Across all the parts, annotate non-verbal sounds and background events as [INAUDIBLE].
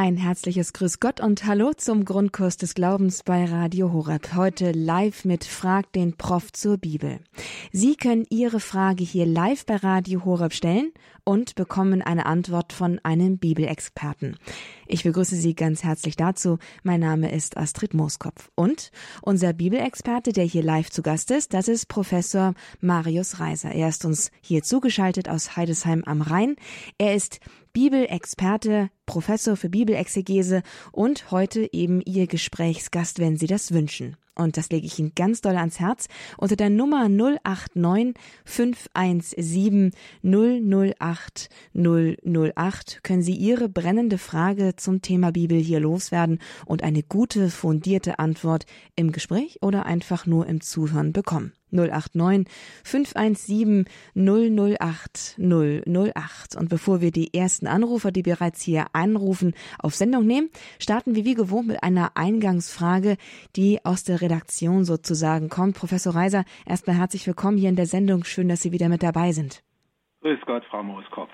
Ein herzliches Grüß Gott und Hallo zum Grundkurs des Glaubens bei Radio Horeb. Heute live mit Frag den Prof zur Bibel. Sie können Ihre Frage hier live bei Radio Horeb stellen und bekommen eine Antwort von einem Bibelexperten. Ich begrüße Sie ganz herzlich dazu. Mein Name ist Astrid Mooskopf. Und unser Bibelexperte, der hier live zu Gast ist, das ist Professor Marius Reiser. Er ist uns hier zugeschaltet aus Heidesheim am Rhein. Er ist Bibelexperte, Professor für Bibelexegese und heute eben Ihr Gesprächsgast, wenn Sie das wünschen. Und das lege ich Ihnen ganz doll ans Herz. Unter der Nummer 089 517 008 008 können Sie Ihre brennende Frage zum Thema Bibel hier loswerden und eine gute, fundierte Antwort im Gespräch oder einfach nur im Zuhören bekommen. 089 517 008 008. Und bevor wir die ersten Anrufer, die bereits hier anrufen, auf Sendung nehmen, starten wir wie gewohnt mit einer Eingangsfrage, die aus der Redaktion sozusagen kommt. Professor Reiser, erstmal herzlich willkommen hier in der Sendung. Schön, dass Sie wieder mit dabei sind. Grüß Gott, Frau Mooskopf.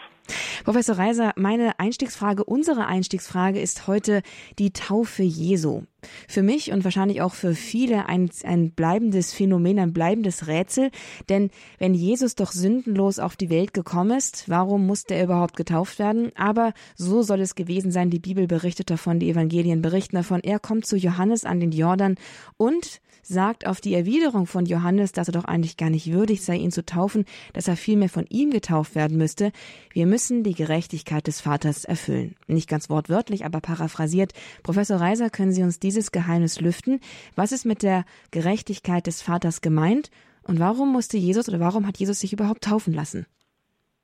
Professor Reiser, meine Einstiegsfrage, unsere Einstiegsfrage ist heute die Taufe Jesu. Für mich und wahrscheinlich auch für viele ein, ein bleibendes Phänomen, ein bleibendes Rätsel. Denn wenn Jesus doch sündenlos auf die Welt gekommen ist, warum musste er überhaupt getauft werden? Aber so soll es gewesen sein. Die Bibel berichtet davon, die Evangelien berichten davon. Er kommt zu Johannes an den Jordan und sagt auf die Erwiderung von Johannes, dass er doch eigentlich gar nicht würdig sei, ihn zu taufen, dass er vielmehr von ihm getauft werden müsste. Wir müssen die Gerechtigkeit des Vaters erfüllen. Nicht ganz wortwörtlich, aber paraphrasiert. Professor Reiser, können Sie uns dieses Geheimnis lüften? Was ist mit der Gerechtigkeit des Vaters gemeint? Und warum musste Jesus oder warum hat Jesus sich überhaupt taufen lassen?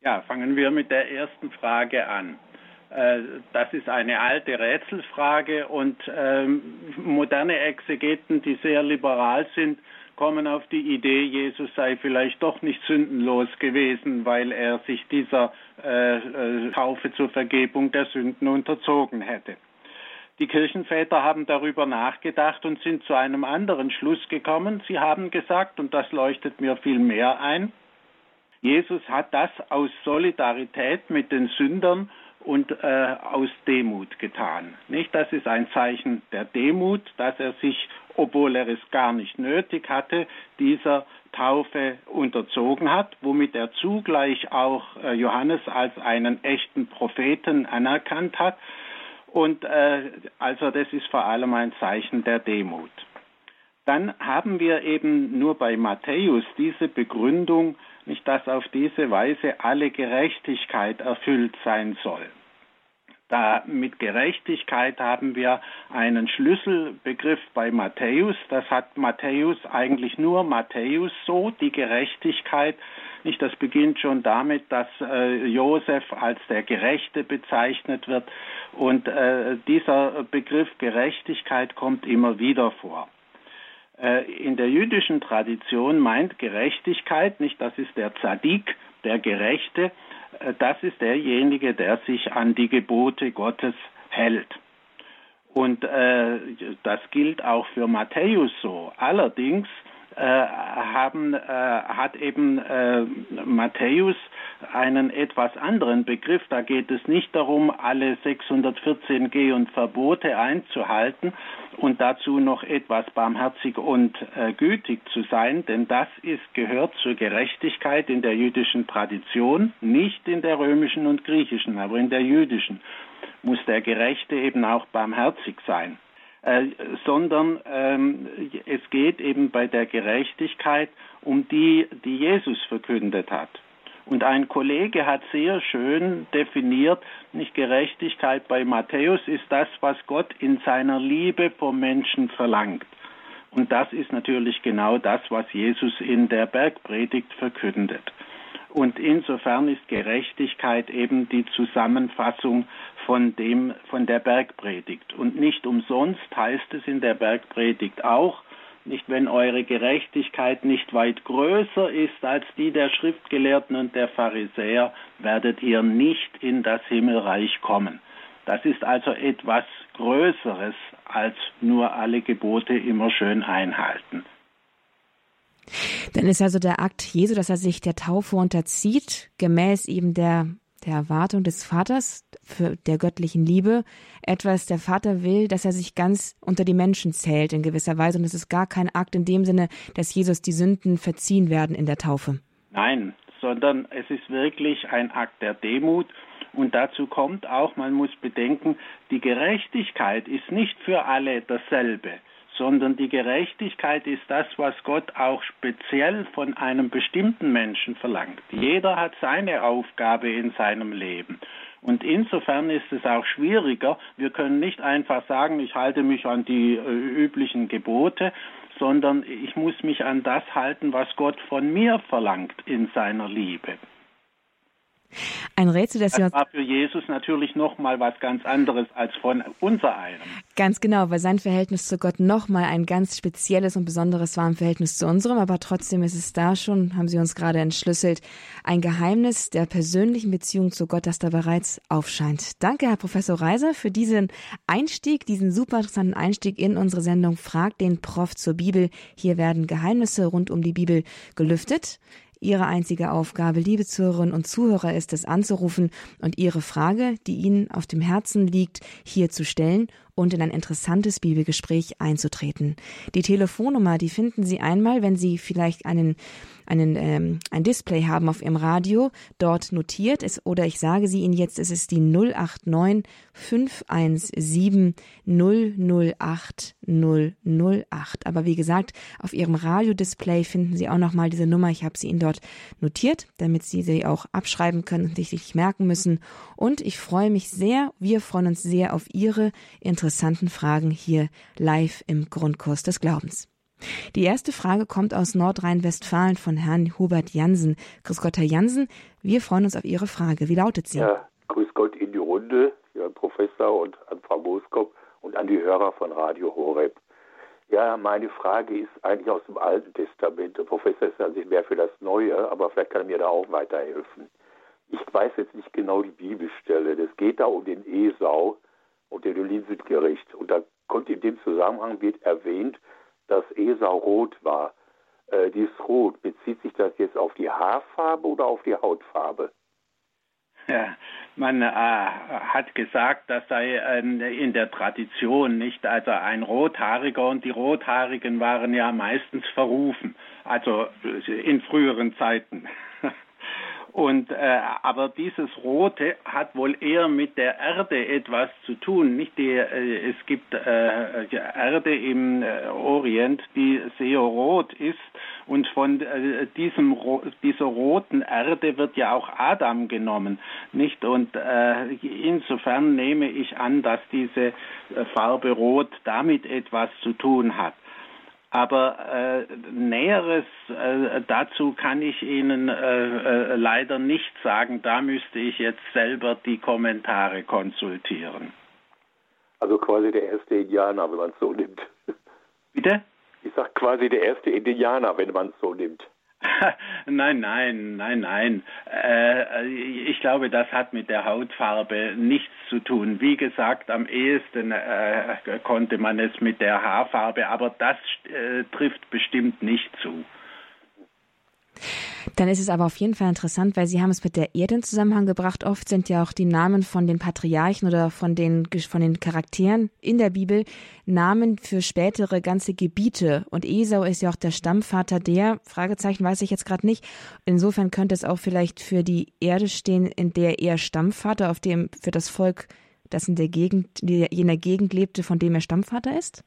Ja, fangen wir mit der ersten Frage an. Äh, das ist eine alte Rätselfrage und ähm, moderne Exegeten, die sehr liberal sind, kommen auf die Idee, Jesus sei vielleicht doch nicht sündenlos gewesen, weil er sich dieser äh, äh, Taufe zur Vergebung der Sünden unterzogen hätte. Die Kirchenväter haben darüber nachgedacht und sind zu einem anderen Schluss gekommen. Sie haben gesagt, und das leuchtet mir viel mehr ein, Jesus hat das aus Solidarität mit den Sündern und äh, aus Demut getan. Nicht, das ist ein Zeichen der Demut, dass er sich, obwohl er es gar nicht nötig hatte, dieser Taufe unterzogen hat, womit er zugleich auch äh, Johannes als einen echten Propheten anerkannt hat. Und äh, also das ist vor allem ein Zeichen der Demut. Dann haben wir eben nur bei Matthäus diese Begründung, nicht dass auf diese Weise alle Gerechtigkeit erfüllt sein soll. Da mit Gerechtigkeit haben wir einen Schlüsselbegriff bei Matthäus. Das hat Matthäus eigentlich nur Matthäus so, die Gerechtigkeit. Nicht, das beginnt schon damit, dass äh, Josef als der Gerechte bezeichnet wird. Und äh, dieser Begriff Gerechtigkeit kommt immer wieder vor. Äh, in der jüdischen Tradition meint Gerechtigkeit, nicht das ist der Zadik, der Gerechte, äh, das ist derjenige, der sich an die Gebote Gottes hält. Und äh, das gilt auch für Matthäus so. Allerdings haben, äh, hat eben äh, Matthäus einen etwas anderen Begriff. Da geht es nicht darum, alle 614 Geh- und Verbote einzuhalten und dazu noch etwas barmherzig und äh, gütig zu sein, denn das ist, gehört zur Gerechtigkeit in der jüdischen Tradition, nicht in der römischen und griechischen, aber in der jüdischen muss der Gerechte eben auch barmherzig sein. Äh, sondern ähm, es geht eben bei der Gerechtigkeit um die, die Jesus verkündet hat. Und ein Kollege hat sehr schön definiert, nicht Gerechtigkeit bei Matthäus ist das, was Gott in seiner Liebe vom Menschen verlangt. Und das ist natürlich genau das, was Jesus in der Bergpredigt verkündet. Und insofern ist Gerechtigkeit eben die Zusammenfassung von dem, von der Bergpredigt. Und nicht umsonst heißt es in der Bergpredigt auch, nicht wenn eure Gerechtigkeit nicht weit größer ist als die der Schriftgelehrten und der Pharisäer, werdet ihr nicht in das Himmelreich kommen. Das ist also etwas Größeres als nur alle Gebote immer schön einhalten. Dann ist also der Akt Jesu, dass er sich der Taufe unterzieht, gemäß eben der der Erwartung des Vaters, für der göttlichen Liebe, etwas, der Vater will, dass er sich ganz unter die Menschen zählt in gewisser Weise. Und es ist gar kein Akt in dem Sinne, dass Jesus die Sünden verziehen werden in der Taufe. Nein, sondern es ist wirklich ein Akt der Demut. Und dazu kommt auch, man muss bedenken, die Gerechtigkeit ist nicht für alle dasselbe sondern die Gerechtigkeit ist das, was Gott auch speziell von einem bestimmten Menschen verlangt. Jeder hat seine Aufgabe in seinem Leben. Und insofern ist es auch schwieriger. Wir können nicht einfach sagen, ich halte mich an die äh, üblichen Gebote, sondern ich muss mich an das halten, was Gott von mir verlangt in seiner Liebe. Ein Rätsel, das, das war für Jesus natürlich noch mal was ganz anderes als von unser einem. Ganz genau, weil sein Verhältnis zu Gott noch mal ein ganz spezielles und besonderes war im Verhältnis zu unserem, aber trotzdem ist es da schon, haben Sie uns gerade entschlüsselt, ein Geheimnis der persönlichen Beziehung zu Gott, das da bereits aufscheint. Danke, Herr Professor Reiser, für diesen Einstieg, diesen super interessanten Einstieg in unsere Sendung Frag den Prof zur Bibel. Hier werden Geheimnisse rund um die Bibel gelüftet. Ihre einzige Aufgabe, liebe Zuhörerinnen und Zuhörer, ist es anzurufen und Ihre Frage, die Ihnen auf dem Herzen liegt, hier zu stellen und in ein interessantes Bibelgespräch einzutreten. Die Telefonnummer, die finden Sie einmal, wenn Sie vielleicht einen einen, ähm, ein Display haben auf Ihrem Radio, dort notiert ist, oder ich sage sie Ihnen jetzt, es ist die 089 517 008 008. Aber wie gesagt, auf Ihrem Radiodisplay finden Sie auch nochmal diese Nummer. Ich habe sie Ihnen dort notiert, damit Sie sie auch abschreiben können und sich merken müssen. Und ich freue mich sehr, wir freuen uns sehr auf Ihre interessanten Fragen hier live im Grundkurs des Glaubens. Die erste Frage kommt aus Nordrhein-Westfalen von Herrn Hubert Jansen. Grüß Gott, Herr Jansen. Wir freuen uns auf Ihre Frage. Wie lautet sie? Ja, grüß Gott in die Runde, Herr Professor und an Frau Boskop und an die Hörer von Radio Horeb. Ja, meine Frage ist eigentlich aus dem Alten Testament. Der Professor ist an sich mehr für das Neue, aber vielleicht kann er mir da auch weiterhelfen. Ich weiß jetzt nicht genau die Bibelstelle. Es geht da um den Esau und den Olivengericht. Und da kommt in dem Zusammenhang wird erwähnt, dass Esau rot war. Äh, dieses Rot, bezieht sich das jetzt auf die Haarfarbe oder auf die Hautfarbe? Ja, man äh, hat gesagt, das sei äh, in der Tradition nicht, also ein Rothaariger und die Rothaarigen waren ja meistens verrufen, also in früheren Zeiten. Und äh, aber dieses Rote hat wohl eher mit der Erde etwas zu tun. Nicht die, äh, es gibt äh, Erde im äh, Orient, die sehr rot ist und von äh, diesem dieser roten Erde wird ja auch Adam genommen, nicht? Und äh, insofern nehme ich an, dass diese äh, Farbe Rot damit etwas zu tun hat. Aber äh, Näheres äh, dazu kann ich Ihnen äh, äh, leider nicht sagen. Da müsste ich jetzt selber die Kommentare konsultieren. Also quasi der erste Indianer, wenn man es so nimmt. Bitte? Ich sage quasi der erste Indianer, wenn man es so nimmt. [LAUGHS] nein, nein, nein, nein. Äh, ich glaube, das hat mit der Hautfarbe nichts zu tun. Wie gesagt, am ehesten äh, konnte man es mit der Haarfarbe, aber das äh, trifft bestimmt nicht zu. Dann ist es aber auf jeden Fall interessant, weil Sie haben es mit der Erde in Zusammenhang gebracht. Oft sind ja auch die Namen von den Patriarchen oder von den, von den Charakteren in der Bibel Namen für spätere ganze Gebiete. Und Esau ist ja auch der Stammvater der, Fragezeichen weiß ich jetzt gerade nicht. Insofern könnte es auch vielleicht für die Erde stehen, in der er Stammvater, auf dem, für das Volk, das in der Gegend, jener Gegend lebte, von dem er Stammvater ist?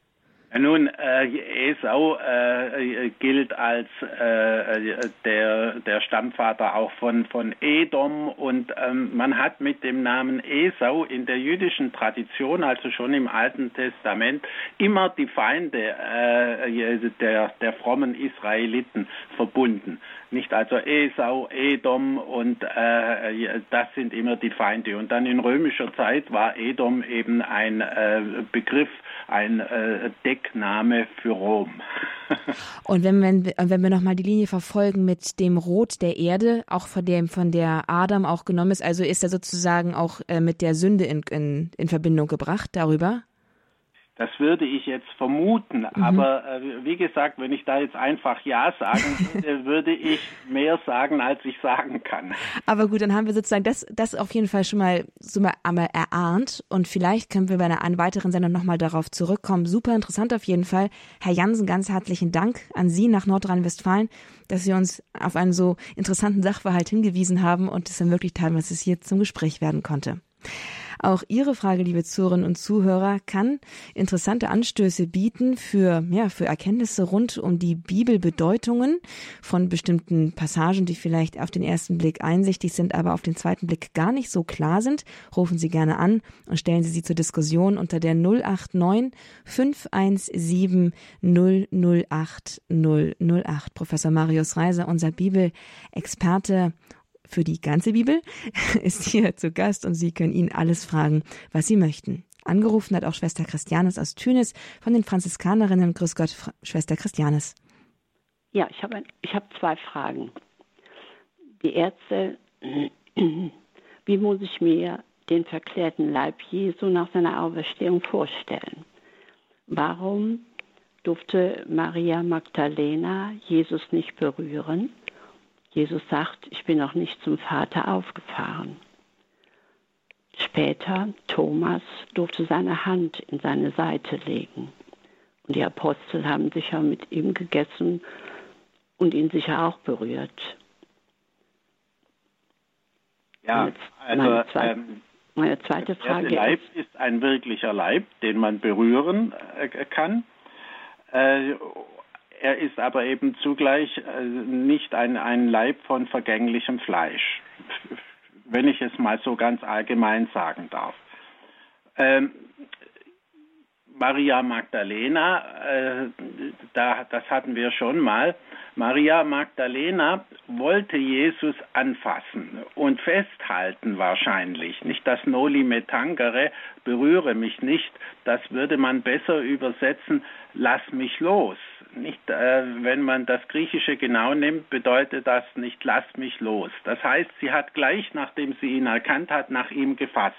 Nun, äh, Esau äh, gilt als äh, der, der Stammvater auch von, von Edom und ähm, man hat mit dem Namen Esau in der jüdischen Tradition, also schon im Alten Testament, immer die Feinde äh, der, der frommen Israeliten verbunden. Nicht also Esau, Edom und äh, das sind immer die Feinde. Und dann in römischer Zeit war Edom eben ein äh, Begriff, ein äh, Deckname für Rom. [LAUGHS] und wenn, wenn, wenn wir nochmal die Linie verfolgen mit dem Rot der Erde, auch von dem von der Adam auch genommen ist, also ist er sozusagen auch äh, mit der Sünde in, in, in Verbindung gebracht darüber? Das würde ich jetzt vermuten, mhm. aber äh, wie gesagt, wenn ich da jetzt einfach Ja sagen würde, [LAUGHS] würde ich mehr sagen, als ich sagen kann. Aber gut, dann haben wir sozusagen das, das auf jeden Fall schon mal so mal einmal erahnt und vielleicht können wir bei einer, einer weiteren Sendung nochmal darauf zurückkommen. Super interessant auf jeden Fall. Herr Jansen, ganz herzlichen Dank an Sie nach Nordrhein-Westfalen, dass Sie uns auf einen so interessanten Sachverhalt hingewiesen haben und es ermöglicht haben, dass es hier zum Gespräch werden konnte. Auch Ihre Frage, liebe Zuhörerinnen und Zuhörer, kann interessante Anstöße bieten für, ja, für Erkenntnisse rund um die Bibelbedeutungen von bestimmten Passagen, die vielleicht auf den ersten Blick einsichtig sind, aber auf den zweiten Blick gar nicht so klar sind. Rufen Sie gerne an und stellen Sie sie zur Diskussion unter der 089 517 008 008. Professor Marius Reiser, unser Bibelexperte für die ganze Bibel, [LAUGHS] ist hier zu Gast und Sie können ihn alles fragen, was Sie möchten. Angerufen hat auch Schwester Christianes aus Tünis von den Franziskanerinnen. Grüß Gott, Schwester Christianes. Ja, ich habe hab zwei Fragen. Die erste, [CLEARS THROAT] wie muss ich mir den verklärten Leib Jesu nach seiner Auferstehung vorstellen? Warum durfte Maria Magdalena Jesus nicht berühren? Jesus sagt, ich bin noch nicht zum Vater aufgefahren. Später, Thomas durfte seine Hand in seine Seite legen. Und die Apostel haben sicher mit ihm gegessen und ihn sicher auch berührt. Ja, also meine, zweite, ähm, meine zweite Frage der Leib ist, ist ein wirklicher Leib, den man berühren äh, kann. Äh, er ist aber eben zugleich äh, nicht ein, ein Leib von vergänglichem Fleisch, wenn ich es mal so ganz allgemein sagen darf. Ähm, Maria Magdalena, äh, da, das hatten wir schon mal. Maria Magdalena wollte Jesus anfassen und festhalten wahrscheinlich. Nicht das Noli me tangere, berühre mich nicht. Das würde man besser übersetzen, lass mich los. Nicht, äh, wenn man das Griechische genau nimmt, bedeutet das nicht lass mich los. Das heißt, sie hat gleich, nachdem sie ihn erkannt hat, nach ihm gefasst.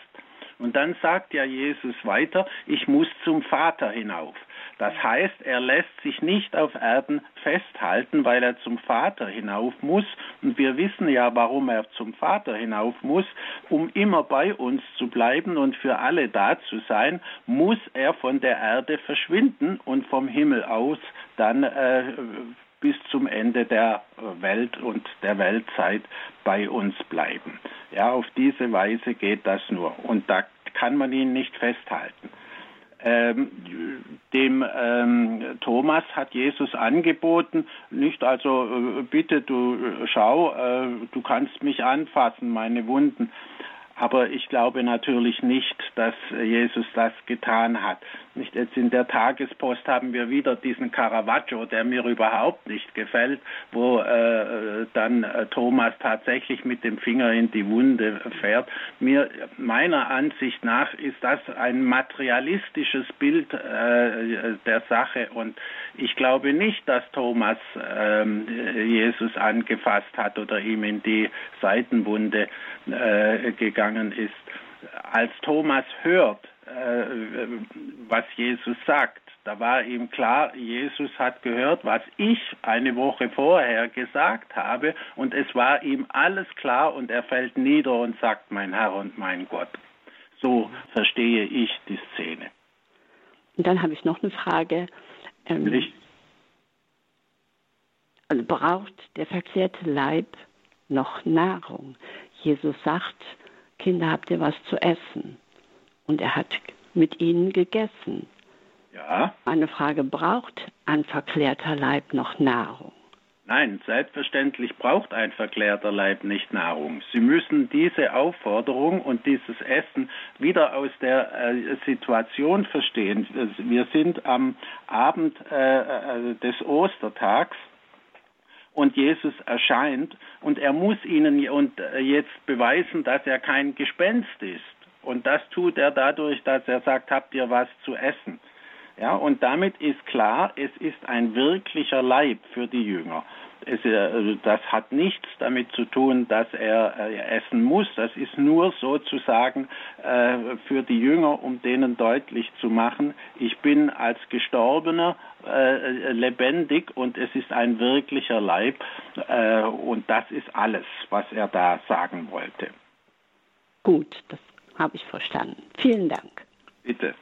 Und dann sagt ja Jesus weiter, ich muss zum Vater hinauf. Das heißt, er lässt sich nicht auf Erden festhalten, weil er zum Vater hinauf muss. Und wir wissen ja, warum er zum Vater hinauf muss. Um immer bei uns zu bleiben und für alle da zu sein, muss er von der Erde verschwinden und vom Himmel aus dann äh, bis zum Ende der Welt und der Weltzeit bei uns bleiben. Ja, auf diese Weise geht das nur. Und da kann man ihn nicht festhalten. Ähm, dem ähm, Thomas hat Jesus angeboten, nicht also äh, bitte du äh, schau, äh, du kannst mich anfassen, meine Wunden. Aber ich glaube natürlich nicht, dass Jesus das getan hat. Nicht jetzt in der Tagespost haben wir wieder diesen Caravaggio, der mir überhaupt nicht gefällt, wo äh, dann äh, Thomas tatsächlich mit dem Finger in die Wunde fährt. Mir meiner Ansicht nach ist das ein materialistisches Bild äh, der Sache und ich glaube nicht, dass Thomas ähm, Jesus angefasst hat oder ihm in die Seitenwunde äh, gegangen ist. Als Thomas hört, was Jesus sagt, da war ihm klar, Jesus hat gehört, was ich eine Woche vorher gesagt habe, und es war ihm alles klar und er fällt nieder und sagt, mein Herr und mein Gott. So verstehe ich die Szene. Und dann habe ich noch eine Frage. Ähm, also braucht der verklärte Leib noch Nahrung? Jesus sagt, Kinder, habt ihr was zu essen? Und er hat mit ihnen gegessen. Ja. Meine Frage, braucht ein verklärter Leib noch Nahrung? Nein, selbstverständlich braucht ein verklärter Leib nicht Nahrung. Sie müssen diese Aufforderung und dieses Essen wieder aus der äh, Situation verstehen. Wir sind am Abend äh, äh des Ostertags und Jesus erscheint und er muss ihnen äh, jetzt beweisen, dass er kein Gespenst ist. Und das tut er dadurch, dass er sagt, habt ihr was zu essen? Ja, und damit ist klar, es ist ein wirklicher Leib für die Jünger. Es, äh, das hat nichts damit zu tun, dass er äh, essen muss. Das ist nur sozusagen äh, für die Jünger, um denen deutlich zu machen, ich bin als Gestorbener äh, lebendig und es ist ein wirklicher Leib. Äh, und das ist alles, was er da sagen wollte. Gut, das habe ich verstanden. Vielen Dank. Bitte.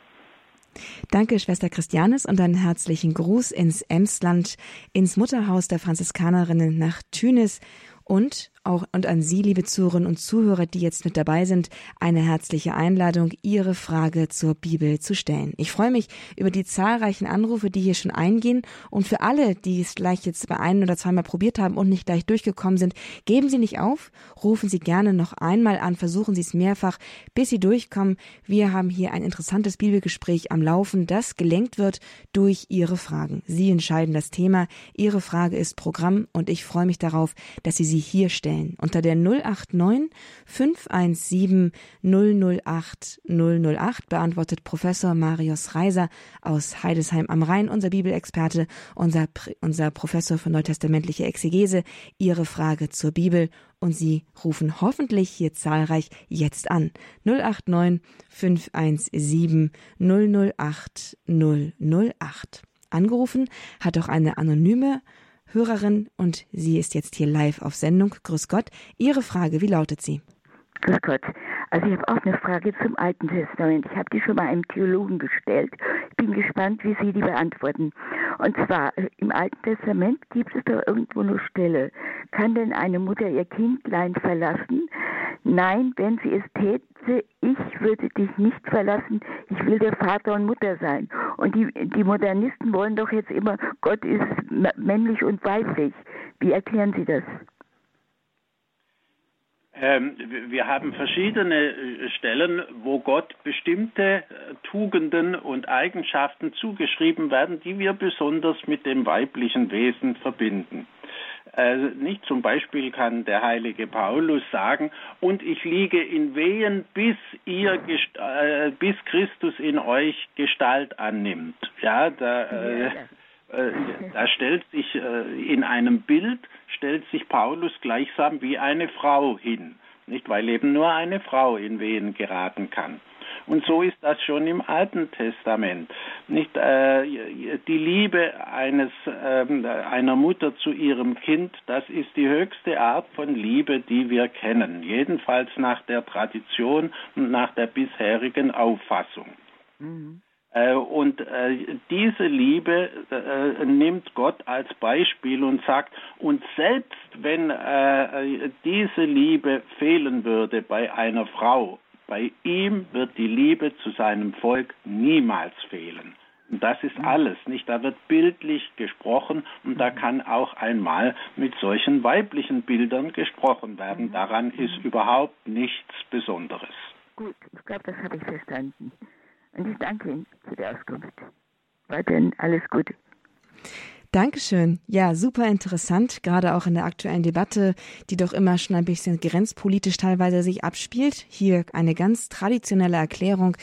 Danke, Schwester Christianis, und einen herzlichen Gruß ins Emsland, ins Mutterhaus der Franziskanerinnen nach Tünis und auch und an Sie, liebe Zuhörerinnen und Zuhörer, die jetzt mit dabei sind, eine herzliche Einladung, Ihre Frage zur Bibel zu stellen. Ich freue mich über die zahlreichen Anrufe, die hier schon eingehen. Und für alle, die es gleich jetzt bei ein oder zweimal probiert haben und nicht gleich durchgekommen sind, geben Sie nicht auf, rufen Sie gerne noch einmal an, versuchen Sie es mehrfach, bis Sie durchkommen. Wir haben hier ein interessantes Bibelgespräch am Laufen, das gelenkt wird durch Ihre Fragen. Sie entscheiden das Thema. Ihre Frage ist Programm und ich freue mich darauf, dass Sie sie hier stellen stellen unter der 089 517 008 008 beantwortet Professor Marius Reiser aus Heidesheim am Rhein, unser Bibelexperte, unser, unser Professor für neutestamentliche Exegese, Ihre Frage zur Bibel und Sie rufen hoffentlich hier zahlreich jetzt an. 089 517 008 008. Angerufen hat auch eine anonyme Hörerin und sie ist jetzt hier live auf Sendung. Grüß Gott. Ihre Frage, wie lautet sie? Grüß Gott. Also ich habe auch eine Frage zum Alten Testament. Ich habe die schon mal einem Theologen gestellt. Ich bin gespannt, wie Sie die beantworten. Und zwar, äh, im Alten Testament gibt es doch irgendwo eine Stelle. Kann denn eine Mutter ihr Kindlein verlassen? Nein, wenn sie es täte, ich würde dich nicht verlassen, ich will der Vater und Mutter sein. Und die, die Modernisten wollen doch jetzt immer, Gott ist männlich und weiblich. Wie erklären Sie das? Ähm, wir haben verschiedene äh, Stellen, wo Gott bestimmte äh, Tugenden und Eigenschaften zugeschrieben werden, die wir besonders mit dem weiblichen Wesen verbinden. Äh, nicht zum Beispiel kann der heilige Paulus sagen, und ich liege in Wehen, bis ihr äh, bis Christus in euch Gestalt annimmt. Ja, da, äh, äh, da stellt sich in einem Bild stellt sich Paulus gleichsam wie eine Frau hin, nicht weil eben nur eine Frau in Wehen geraten kann. Und so ist das schon im Alten Testament. Nicht äh, die Liebe eines äh, einer Mutter zu ihrem Kind, das ist die höchste Art von Liebe, die wir kennen. Jedenfalls nach der Tradition und nach der bisherigen Auffassung. Mhm. Äh, und äh, diese Liebe äh, nimmt Gott als Beispiel und sagt, und selbst wenn diese Liebe fehlen würde bei einer Frau, bei ihm wird die Liebe zu seinem Volk niemals fehlen. Und das ist mhm. alles, nicht? Da wird bildlich gesprochen und da mhm. kann auch einmal mit solchen weiblichen Bildern gesprochen werden. Mhm. Daran ist überhaupt nichts Besonderes. Gut, ich glaube, das habe ich verstanden. Und ich danke Ihnen für die Auskunft. Weiterhin alles Gute. Dankeschön. Ja, super interessant, gerade auch in der aktuellen Debatte, die doch immer schon ein bisschen grenzpolitisch teilweise sich abspielt. Hier eine ganz traditionelle Erklärung.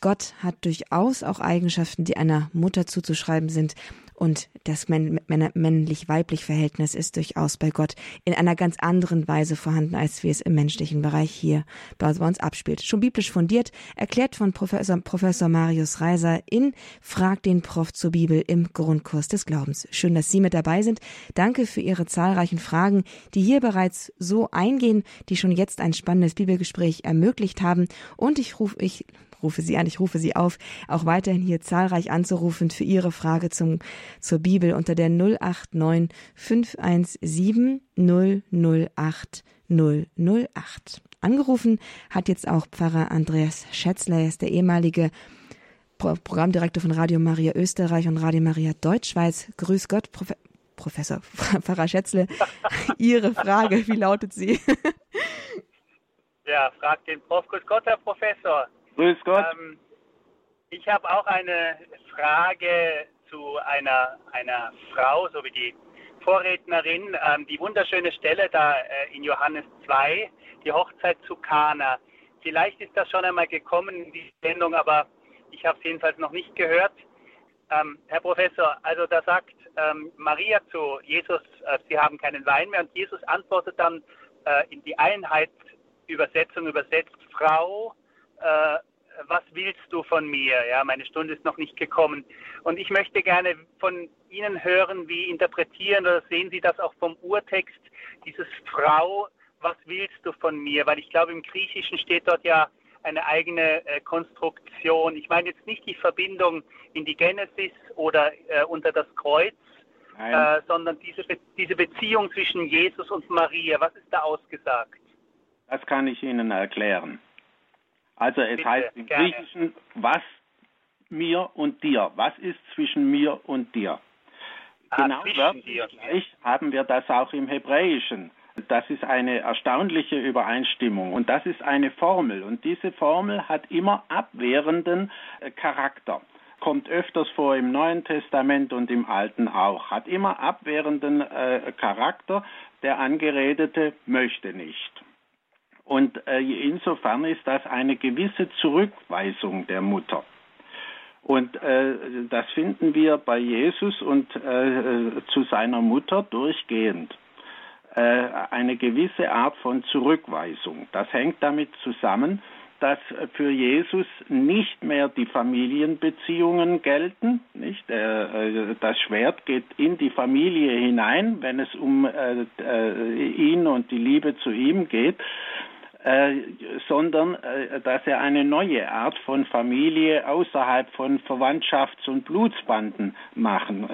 Gott hat durchaus auch Eigenschaften, die einer Mutter zuzuschreiben sind. Und das männlich-weiblich Verhältnis ist durchaus bei Gott in einer ganz anderen Weise vorhanden, als wie es im menschlichen Bereich hier bei uns abspielt. Schon biblisch fundiert, erklärt von Professor, Professor Marius Reiser in Frag den Prof zur Bibel im Grundkurs des Glaubens. Schön, dass Sie mit dabei sind. Danke für Ihre zahlreichen Fragen, die hier bereits so eingehen, die schon jetzt ein spannendes Bibelgespräch ermöglicht haben. Und ich rufe, ich rufe Sie an, ich rufe Sie auf, auch weiterhin hier zahlreich anzurufen für Ihre Frage zum, zur Bibel unter der 089 517 008 008. Angerufen hat jetzt auch Pfarrer Andreas Schätzler, er ist der ehemalige Programmdirektor von Radio Maria Österreich und Radio Maria Deutschschweiz. Grüß Gott, Prof Professor [LAUGHS] Pfarrer Schätzle. [LAUGHS] Ihre Frage, wie lautet sie? [LAUGHS] ja, fragt den Prof. Grüß Gott, Herr Professor. Grüß Gott. Ähm, ich habe auch eine Frage zu einer, einer Frau, so wie die Vorrednerin. Ähm, die wunderschöne Stelle da äh, in Johannes 2, die Hochzeit zu Kana. Vielleicht ist das schon einmal gekommen in die Sendung, aber ich habe es jedenfalls noch nicht gehört. Ähm, Herr Professor, also da sagt ähm, Maria zu Jesus, äh, sie haben keinen Wein mehr und Jesus antwortet dann äh, in die Einheitsübersetzung übersetzt, Frau, äh, was willst du von mir? Ja, meine Stunde ist noch nicht gekommen. Und ich möchte gerne von Ihnen hören, wie interpretieren oder sehen Sie das auch vom Urtext, dieses Frau, was willst du von mir? Weil ich glaube, im Griechischen steht dort ja eine eigene äh, Konstruktion. Ich meine jetzt nicht die Verbindung in die Genesis oder äh, unter das Kreuz, äh, sondern diese, Be diese Beziehung zwischen Jesus und Maria. Was ist da ausgesagt? Das kann ich Ihnen erklären. Also es Bitte, heißt im gerne. Griechischen, was mir und dir. Was ist zwischen mir und dir? Ah, genau gleich haben wir das auch im Hebräischen. Das ist eine erstaunliche Übereinstimmung und das ist eine Formel und diese Formel hat immer abwehrenden äh, Charakter. Kommt öfters vor im Neuen Testament und im Alten auch. Hat immer abwehrenden äh, Charakter. Der Angeredete möchte nicht. Und äh, insofern ist das eine gewisse Zurückweisung der Mutter. Und äh, das finden wir bei Jesus und äh, zu seiner Mutter durchgehend. Äh, eine gewisse Art von Zurückweisung. Das hängt damit zusammen, dass für Jesus nicht mehr die Familienbeziehungen gelten. Nicht? Äh, das Schwert geht in die Familie hinein, wenn es um äh, ihn und die Liebe zu ihm geht. Sondern dass er eine neue Art von Familie außerhalb von Verwandtschafts- und Blutsbanden machen,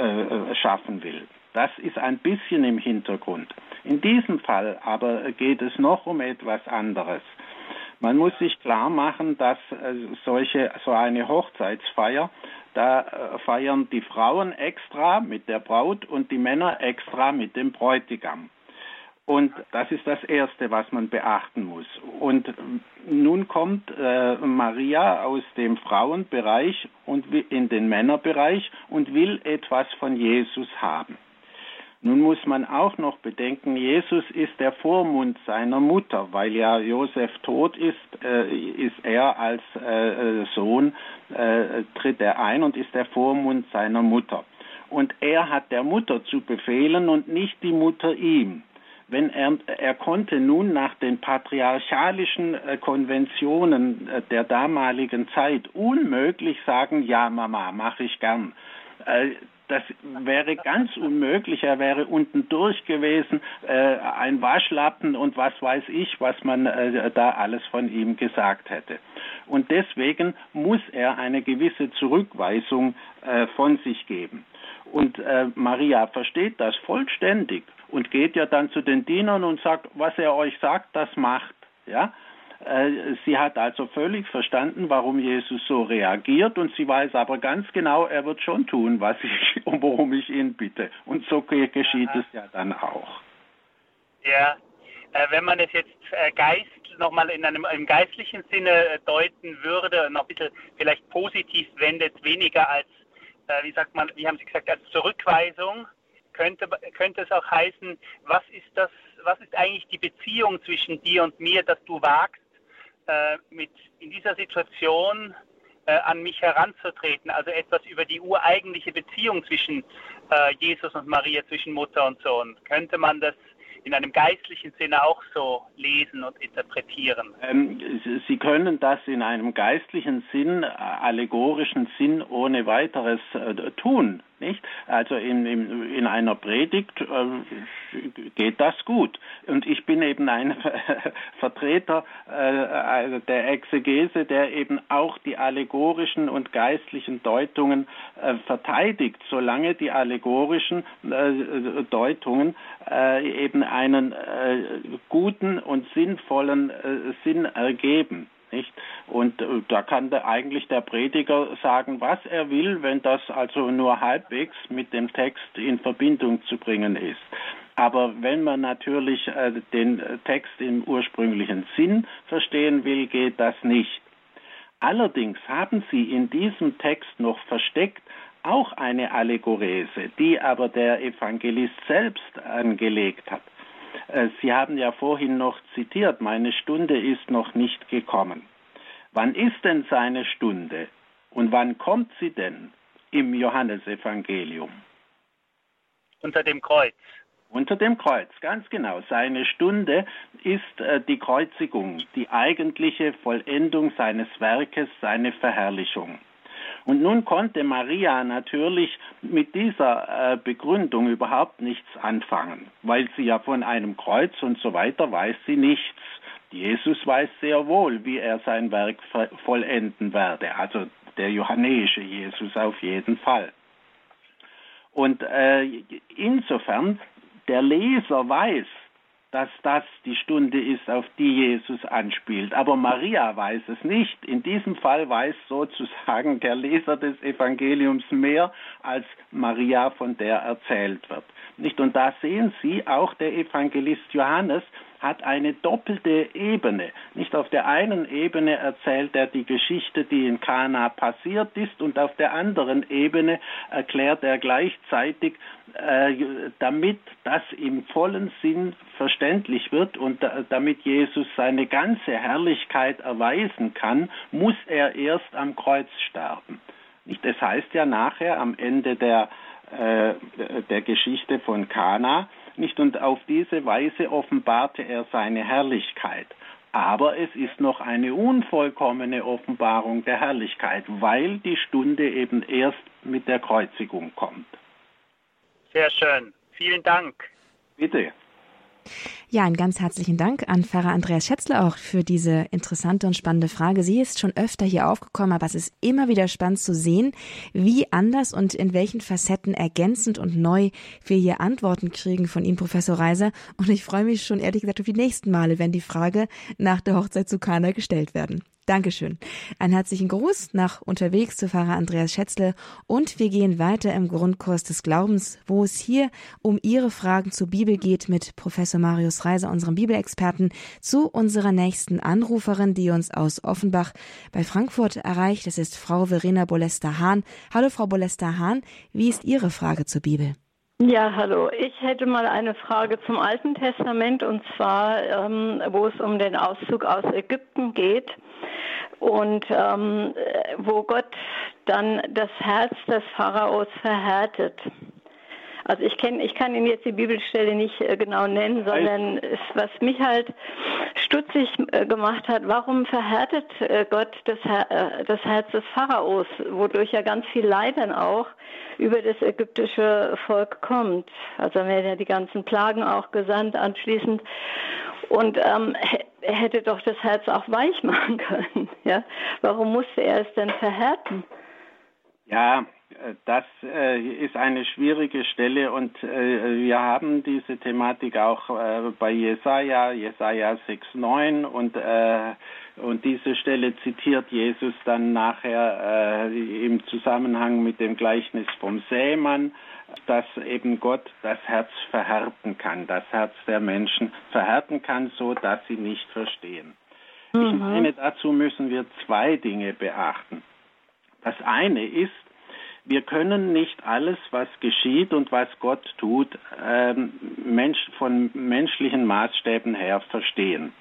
schaffen will. Das ist ein bisschen im Hintergrund. In diesem Fall aber geht es noch um etwas anderes. Man muss sich klar machen, dass äh, solche, so eine Hochzeitsfeier, da äh, feiern die Frauen extra mit der Braut und die Männer extra mit dem Bräutigam. Und das ist das Erste, was man beachten muss. Und nun kommt äh, Maria aus dem Frauenbereich und in den Männerbereich und will etwas von Jesus haben. Nun muss man auch noch bedenken, Jesus ist der Vormund seiner Mutter, weil ja Josef tot ist, äh, ist er als äh, Sohn, äh, tritt er ein und ist der Vormund seiner Mutter. Und er hat der Mutter zu befehlen und nicht die Mutter ihm. Wenn er, er konnte nun nach den patriarchalischen äh, Konventionen äh, der damaligen Zeit unmöglich sagen, ja Mama, mache ich gern äh, das wäre ganz unmöglich. Er wäre unten durch gewesen, ein Waschlappen und was weiß ich, was man da alles von ihm gesagt hätte. Und deswegen muss er eine gewisse Zurückweisung von sich geben. Und Maria versteht das vollständig und geht ja dann zu den Dienern und sagt, was er euch sagt, das macht. Ja, äh, sie hat also völlig verstanden, warum Jesus so reagiert und sie weiß aber ganz genau, er wird schon tun, was ich, [LAUGHS] worum ich ihn bitte. Und so geschieht Aha. es ja dann auch. Ja, äh, wenn man es jetzt äh, Geist nochmal in einem im geistlichen Sinne deuten würde, noch ein bisschen vielleicht positiv wendet, weniger als, wie sagt man, wie haben Sie gesagt, als Zurückweisung, könnte, könnte es auch heißen, was ist das, was ist eigentlich die Beziehung zwischen dir und mir, dass du wagst, äh, mit in dieser Situation äh, an mich heranzutreten, also etwas über die ureigentliche Beziehung zwischen äh, Jesus und Maria, zwischen Mutter und Sohn. Könnte man das in einem geistlichen Sinne auch so lesen und interpretieren? Ähm, Sie können das in einem geistlichen Sinn, äh, allegorischen Sinn ohne weiteres äh, tun. Nicht? Also in, in, in einer Predigt äh, geht das gut. Und ich bin eben ein [LAUGHS] Vertreter äh, der Exegese, der eben auch die allegorischen und geistlichen Deutungen äh, verteidigt, solange die allegorischen äh, Deutungen äh, eben einen äh, guten und sinnvollen Sinn ergeben. Nicht? Und äh, da kann der, eigentlich der Prediger sagen, was er will, wenn das also nur halbwegs mit dem Text in Verbindung zu bringen ist. Aber wenn man natürlich äh, den Text im ursprünglichen Sinn verstehen will, geht das nicht. Allerdings haben Sie in diesem Text noch versteckt auch eine Allegorese, die aber der Evangelist selbst angelegt hat. Äh, Sie haben ja vorhin noch zitiert, meine Stunde ist noch nicht gekommen. Wann ist denn seine Stunde und wann kommt sie denn im Johannesevangelium? Unter dem Kreuz. Unter dem Kreuz, ganz genau. Seine Stunde ist äh, die Kreuzigung, die eigentliche Vollendung seines Werkes, seine Verherrlichung. Und nun konnte Maria natürlich mit dieser äh, Begründung überhaupt nichts anfangen, weil sie ja von einem Kreuz und so weiter weiß sie nichts. Jesus weiß sehr wohl, wie er sein Werk vollenden werde, also der johannäische Jesus auf jeden Fall. Und äh, insofern der Leser weiß, dass das die Stunde ist, auf die Jesus anspielt. Aber Maria weiß es nicht. In diesem Fall weiß sozusagen der Leser des Evangeliums mehr, als Maria von der erzählt wird. Nicht? Und da sehen Sie, auch der Evangelist Johannes hat eine doppelte Ebene. Nicht auf der einen Ebene erzählt er die Geschichte, die in Kana passiert ist, und auf der anderen Ebene erklärt er gleichzeitig, äh, damit das im vollen Sinn verständlich wird und da, damit Jesus seine ganze Herrlichkeit erweisen kann, muss er erst am Kreuz sterben. Es heißt ja nachher am Ende der, äh, der Geschichte von Kana, nicht? Und auf diese Weise offenbarte er seine Herrlichkeit. Aber es ist noch eine unvollkommene Offenbarung der Herrlichkeit, weil die Stunde eben erst mit der Kreuzigung kommt. Sehr schön. Vielen Dank. Bitte. Ja, einen ganz herzlichen Dank an Pfarrer Andreas Schätzler auch für diese interessante und spannende Frage. Sie ist schon öfter hier aufgekommen, aber es ist immer wieder spannend zu sehen, wie anders und in welchen Facetten ergänzend und neu wir hier Antworten kriegen von Ihnen, Professor Reiser. Und ich freue mich schon ehrlich gesagt auf die nächsten Male, wenn die Frage nach der Hochzeit zu Kana gestellt werden. Dankeschön. Einen herzlichen Gruß nach unterwegs zu Pfarrer Andreas Schätzle und wir gehen weiter im Grundkurs des Glaubens, wo es hier um Ihre Fragen zur Bibel geht mit Professor Marius Reiser, unserem Bibelexperten, zu unserer nächsten Anruferin, die uns aus Offenbach bei Frankfurt erreicht. Das ist Frau Verena Bolester-Hahn. Hallo Frau Bolester-Hahn, wie ist Ihre Frage zur Bibel? Ja, hallo. Ich hätte mal eine Frage zum Alten Testament und zwar, ähm, wo es um den Auszug aus Ägypten geht und ähm, wo Gott dann das Herz des Pharaos verhärtet. Also ich kenne, ich kann Ihnen jetzt die Bibelstelle nicht äh, genau nennen, sondern es, was mich halt stutzig äh, gemacht hat, warum verhärtet äh, Gott das, das Herz des Pharaos, wodurch ja ganz viel Leid dann auch über das ägyptische Volk kommt. Also werden ja die ganzen Plagen auch gesandt anschließend. Und ähm, er hätte doch das Herz auch weich [LAUGHS] machen können. Ja? Warum musste er es denn verhärten? Ja, das äh, ist eine schwierige Stelle und äh, wir haben diese Thematik auch äh, bei Jesaja, Jesaja 6,9 und, und diese Stelle zitiert Jesus dann nachher im Zusammenhang mit dem Gleichnis vom Sämann, dass eben Gott das Herz verhärten kann, das Herz der Menschen verhärten kann, so dass sie nicht verstehen. Mhm. Ich meine, dazu müssen wir zwei Dinge beachten. Das eine ist, wir können nicht alles, was geschieht und was Gott tut, ähm, Mensch, von menschlichen Maßstäben her verstehen.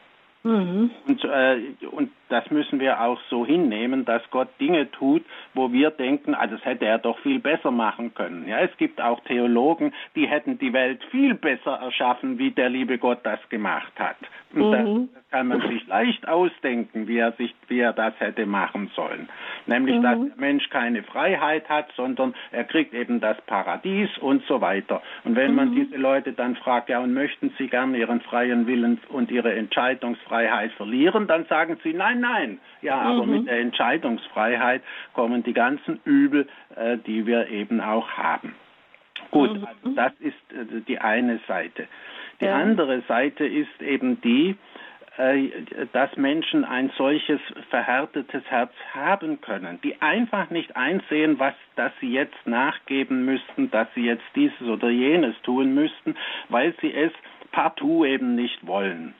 Mhm. Und, äh, und das müssen wir auch so hinnehmen, dass Gott Dinge tut, wo wir denken, ah, das hätte er doch viel besser machen können. Ja, es gibt auch Theologen, die hätten die Welt viel besser erschaffen, wie der liebe Gott das gemacht hat. Und mhm. das kann man sich leicht ausdenken, wie er sich, wie er das hätte machen sollen. Nämlich, mhm. dass der Mensch keine Freiheit hat, sondern er kriegt eben das Paradies und so weiter. Und wenn man mhm. diese Leute dann fragt, ja, und möchten sie gern ihren freien Willen und ihre Entscheidungsfreiheit verlieren, dann sagen sie, nein, nein. Ja, aber mhm. mit der Entscheidungsfreiheit kommen die ganzen Übel, äh, die wir eben auch haben. Gut, mhm. also das ist äh, die eine Seite. Die ja. andere Seite ist eben die, äh, dass Menschen ein solches verhärtetes Herz haben können, die einfach nicht einsehen, was, dass sie jetzt nachgeben müssten, dass sie jetzt dieses oder jenes tun müssten, weil sie es partout eben nicht wollen.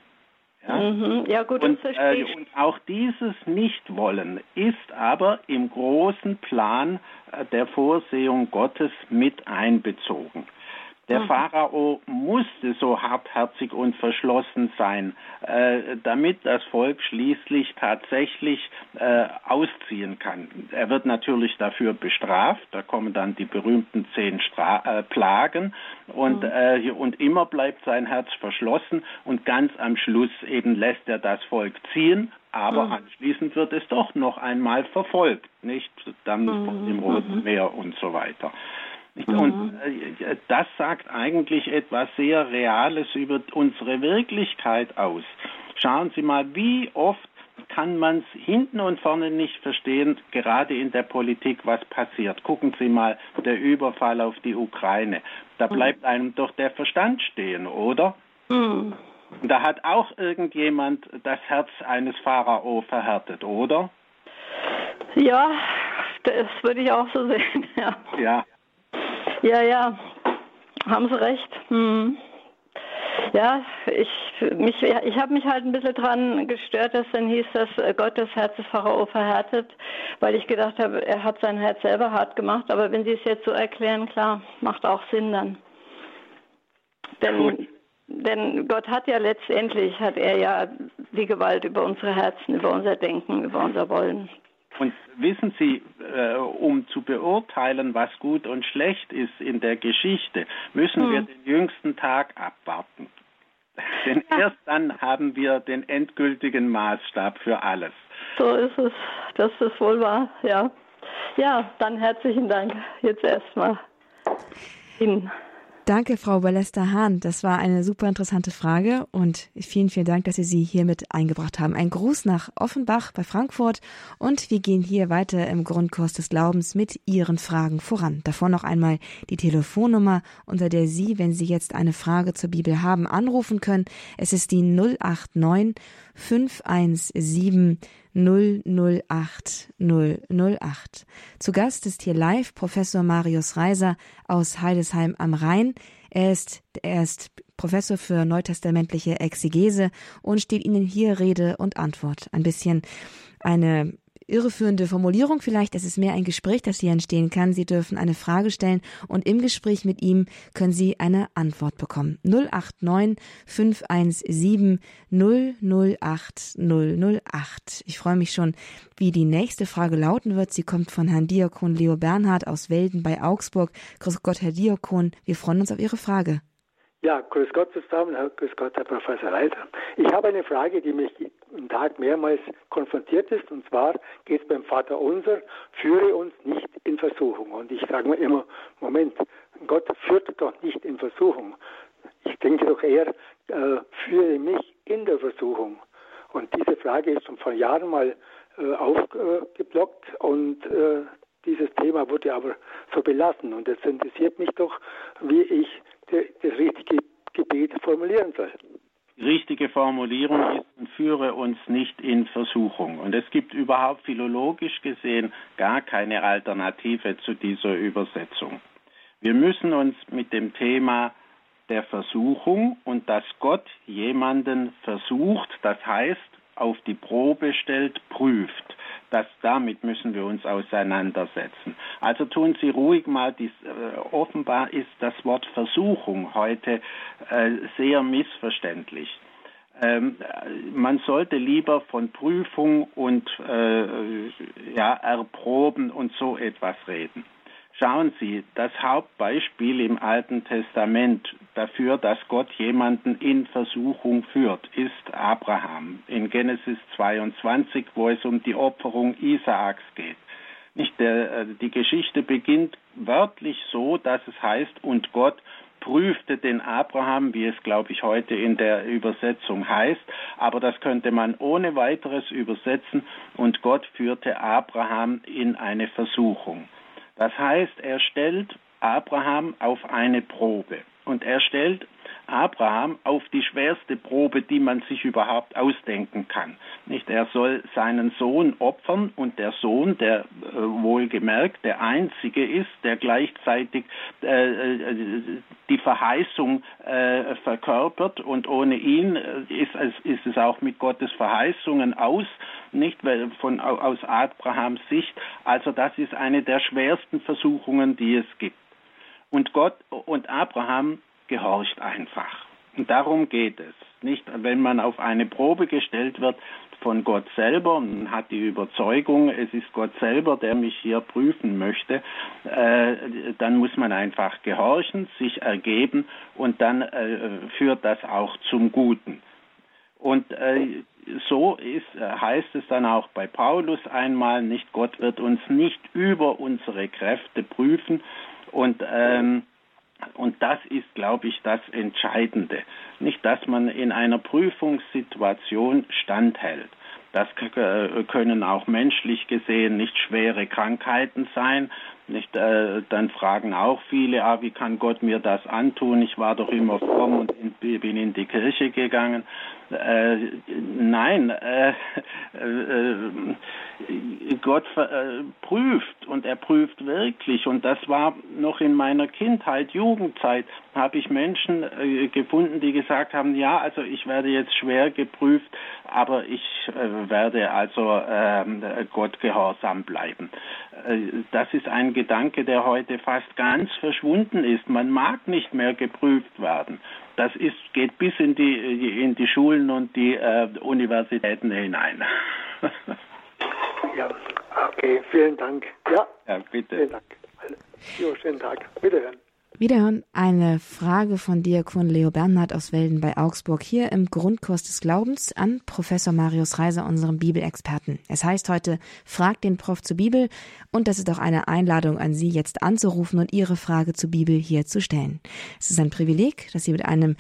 Ja, mhm. ja gut, und, äh, und auch dieses Nichtwollen ist aber im großen Plan äh, der Vorsehung Gottes mit einbezogen. Der mhm. Pharao musste so hartherzig und verschlossen sein, äh, damit das Volk schließlich tatsächlich äh, ausziehen kann. Er wird natürlich dafür bestraft, da kommen dann die berühmten zehn Stra äh, Plagen und, mhm. Äh, und immer bleibt sein Herz verschlossen und ganz am Schluss eben lässt er das Volk ziehen aber mhm. anschließend wird es doch noch einmal verfolgt, nicht? Dann mhm. im Roten mhm. Meer und so weiter. Mhm. Und äh, das sagt eigentlich etwas sehr Reales über unsere Wirklichkeit aus. Schauen Sie mal, wie oft kann man es hinten und vorne nicht verstehen, gerade in der Politik, was passiert. Gucken Sie mal, der Überfall auf die Ukraine. Da mhm. bleibt einem doch der Verstand stehen, oder? Mhm. Da hat auch irgendjemand das Herz eines Pharao verhärtet, oder? Ja, das würde ich auch so sehen, [LAUGHS] ja. Ja. Ja, ja, haben Sie recht. Hm. Ja, ich, mich, ich habe mich halt ein bisschen dran gestört, dass dann hieß, dass Gott das Herz des Pharao verhärtet, weil ich gedacht habe, er hat sein Herz selber hart gemacht. Aber wenn Sie es jetzt so erklären, klar, macht auch Sinn dann. Denn, denn Gott hat ja letztendlich, hat er ja die Gewalt über unsere Herzen, über unser Denken, über unser Wollen. Und wissen Sie, äh, um zu beurteilen, was gut und schlecht ist in der Geschichte, müssen hm. wir den jüngsten Tag abwarten. [LAUGHS] Denn ja. erst dann haben wir den endgültigen Maßstab für alles. So ist es. Das ist wohl wahr, ja. Ja, dann herzlichen Dank jetzt erstmal Ihnen. Danke, Frau Balester-Hahn. Das war eine super interessante Frage und vielen, vielen Dank, dass Sie sie hier mit eingebracht haben. Ein Gruß nach Offenbach bei Frankfurt und wir gehen hier weiter im Grundkurs des Glaubens mit Ihren Fragen voran. Davor noch einmal die Telefonnummer, unter der Sie, wenn Sie jetzt eine Frage zur Bibel haben, anrufen können. Es ist die 089 517 008 008. Zu Gast ist hier live Professor Marius Reiser aus Heidesheim am Rhein. Er ist, er ist Professor für neutestamentliche Exegese und steht Ihnen hier Rede und Antwort. Ein bisschen eine irreführende Formulierung vielleicht. Es ist mehr ein Gespräch, das hier entstehen kann. Sie dürfen eine Frage stellen und im Gespräch mit ihm können Sie eine Antwort bekommen. 089 517 008 008. Ich freue mich schon, wie die nächste Frage lauten wird. Sie kommt von Herrn Diakon Leo Bernhard aus Welden bei Augsburg. Grüß Gott, Herr Diakon. Wir freuen uns auf Ihre Frage. Ja, grüß Gott zusammen, grüß Gott, Herr Professor Reiter. Ich habe eine Frage, die mich im Tag mehrmals konfrontiert ist, und zwar geht es beim Vater Unser, führe uns nicht in Versuchung. Und ich sage mir immer, Moment, Gott führt doch nicht in Versuchung. Ich denke doch eher, äh, führe mich in der Versuchung. Und diese Frage ist schon vor Jahren mal äh, aufgeblockt und äh, dieses Thema wurde aber so belassen. Und es interessiert mich doch, wie ich das richtige Gebet formulieren soll. Die richtige Formulierung ist, führe uns nicht in Versuchung. Und es gibt überhaupt philologisch gesehen gar keine Alternative zu dieser Übersetzung. Wir müssen uns mit dem Thema der Versuchung und dass Gott jemanden versucht, das heißt auf die Probe stellt, prüft das, damit müssen wir uns auseinandersetzen. Also tun Sie ruhig mal, dies, äh, offenbar ist das Wort Versuchung heute äh, sehr missverständlich. Ähm, man sollte lieber von Prüfung und äh, ja, Erproben und so etwas reden. Schauen Sie, das Hauptbeispiel im Alten Testament dafür, dass Gott jemanden in Versuchung führt, ist Abraham in Genesis 22, wo es um die Opferung Isaaks geht. Nicht der, äh, die Geschichte beginnt wörtlich so, dass es heißt, und Gott prüfte den Abraham, wie es, glaube ich, heute in der Übersetzung heißt, aber das könnte man ohne weiteres übersetzen, und Gott führte Abraham in eine Versuchung. Das heißt, er stellt Abraham auf eine Probe. Und er stellt Abraham auf die schwerste Probe, die man sich überhaupt ausdenken kann. Nicht, er soll seinen Sohn opfern und der Sohn, der äh, wohlgemerkt der einzige ist, der gleichzeitig äh, äh die Verheißung äh, verkörpert und ohne ihn äh, ist es, ist es auch mit Gottes Verheißungen aus, nicht von aus Abrahams Sicht. Also das ist eine der schwersten Versuchungen, die es gibt. Und Gott und Abraham gehorcht einfach. Und darum geht es. Nicht, wenn man auf eine Probe gestellt wird von Gott selber und hat die Überzeugung, es ist Gott selber, der mich hier prüfen möchte, äh, dann muss man einfach gehorchen, sich ergeben und dann äh, führt das auch zum Guten. Und äh, so ist, äh, heißt es dann auch bei Paulus einmal, nicht Gott wird uns nicht über unsere Kräfte prüfen und ähm, und das ist, glaube ich, das Entscheidende. Nicht, dass man in einer Prüfungssituation standhält. Das äh, können auch menschlich gesehen nicht schwere Krankheiten sein. Nicht, äh, dann fragen auch viele, ah, wie kann Gott mir das antun? Ich war doch immer fromm und in, bin in die Kirche gegangen. Äh, nein, äh, äh, Gott äh, prüft und er prüft wirklich. Und das war noch in meiner Kindheit, Jugendzeit, habe ich Menschen äh, gefunden, die gesagt haben, ja, also ich werde jetzt schwer geprüft, aber ich werde also ähm, Gott gehorsam bleiben. das ist ein Gedanke, der heute fast ganz verschwunden ist. Man mag nicht mehr geprüft werden das ist, geht bis in die, in die Schulen und die äh, Universitäten hinein. [LAUGHS] ja, okay, vielen Dank. Ja, ja bitte. Vielen Dank. Jo, schönen Tag. Wiederhören. Wiederhören eine Frage von Diakon Leo Bernhard aus Welden bei Augsburg hier im Grundkurs des Glaubens an Professor Marius Reiser, unserem Bibelexperten. Es heißt heute, fragt den Prof zur Bibel und das ist auch eine Einladung an Sie, jetzt anzurufen und Ihre Frage zur Bibel hier zu stellen. Es ist ein Privileg, dass Sie mit einem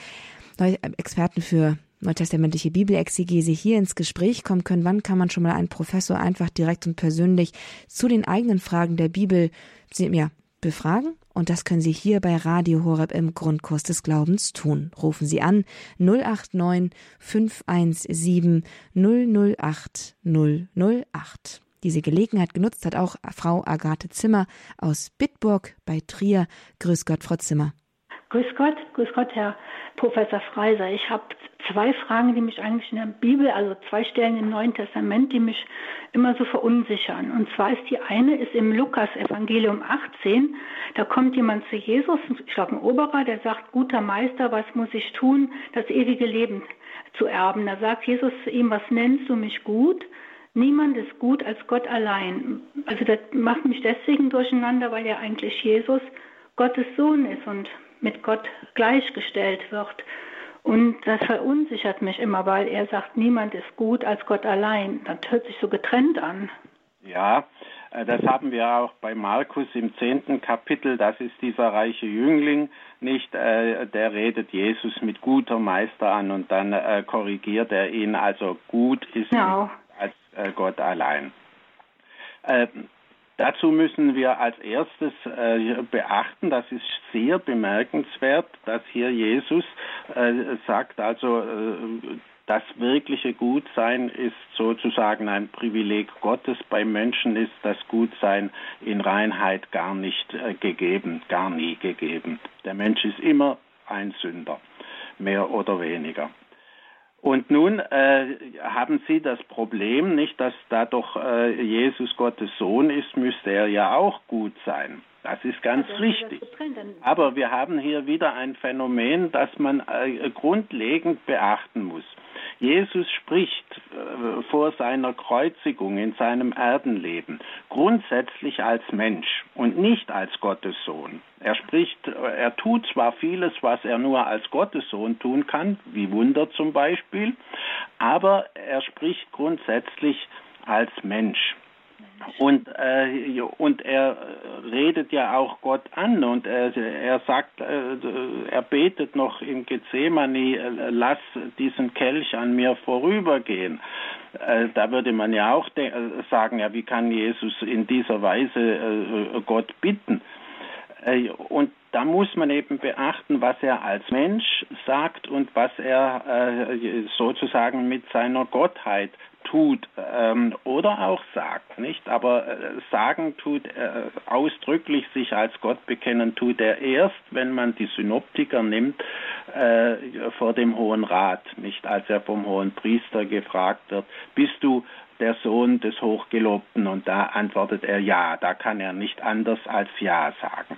Experten für neutestamentliche Bibelexegese hier ins Gespräch kommen können. Wann kann man schon mal einen Professor einfach direkt und persönlich zu den eigenen Fragen der Bibel ja, befragen? Und das können Sie hier bei Radio Horeb im Grundkurs des Glaubens tun. Rufen Sie an 089 517 008 008. Diese Gelegenheit genutzt hat auch Frau Agathe Zimmer aus Bitburg bei Trier. Grüß Gott, Frau Zimmer. Grüß Gott, grüß Gott, Herr Professor Freiser. Ich habe zwei Fragen, die mich eigentlich in der Bibel, also zwei Stellen im Neuen Testament, die mich immer so verunsichern. Und zwar ist die eine ist im Lukas Evangelium 18. Da kommt jemand zu Jesus, ich glaube ein Oberer, der sagt, guter Meister, was muss ich tun, das ewige Leben zu erben? Da sagt Jesus zu ihm, was nennst du mich gut? Niemand ist gut als Gott allein. Also das macht mich deswegen durcheinander, weil ja eigentlich Jesus Gottes Sohn ist und mit Gott gleichgestellt wird. Und das verunsichert mich immer, weil er sagt, niemand ist gut als Gott allein. Das hört sich so getrennt an. Ja, äh, das haben wir auch bei Markus im zehnten Kapitel. Das ist dieser reiche Jüngling, nicht? Äh, der redet Jesus mit guter Meister an und dann äh, korrigiert er ihn. Also gut ist genau. als Gott allein. Dazu müssen wir als erstes äh, beachten, das ist sehr bemerkenswert, dass hier Jesus äh, sagt, also äh, das wirkliche Gutsein ist sozusagen ein Privileg Gottes. Bei Menschen ist das Gutsein in Reinheit gar nicht äh, gegeben, gar nie gegeben. Der Mensch ist immer ein Sünder, mehr oder weniger. Und nun äh, haben Sie das Problem nicht, dass da doch äh, Jesus Gottes Sohn ist, müsste er ja auch gut sein. Das ist ganz also, richtig. Aber wir haben hier wieder ein Phänomen, das man äh, grundlegend beachten muss. Jesus spricht äh, vor seiner Kreuzigung in seinem Erdenleben grundsätzlich als Mensch und nicht als Gottes Sohn. Er spricht, er tut zwar vieles, was er nur als Gottes Sohn tun kann, wie Wunder zum Beispiel, aber er spricht grundsätzlich als Mensch. Und, äh, und er redet ja auch Gott an und er, er sagt, äh, er betet noch im Gethsemane, äh, lass diesen Kelch an mir vorübergehen. Äh, da würde man ja auch sagen, ja, wie kann Jesus in dieser Weise äh, Gott bitten? Äh, und da muss man eben beachten, was er als Mensch sagt und was er sozusagen mit seiner Gottheit tut ähm, oder auch sagt, nicht? Aber äh, sagen tut äh, ausdrücklich sich als Gott bekennen tut er erst, wenn man die Synoptiker nimmt äh, vor dem Hohen Rat, nicht? Als er vom Hohen Priester gefragt wird, bist du der Sohn des Hochgelobten? Und da antwortet er ja. Da kann er nicht anders als ja sagen.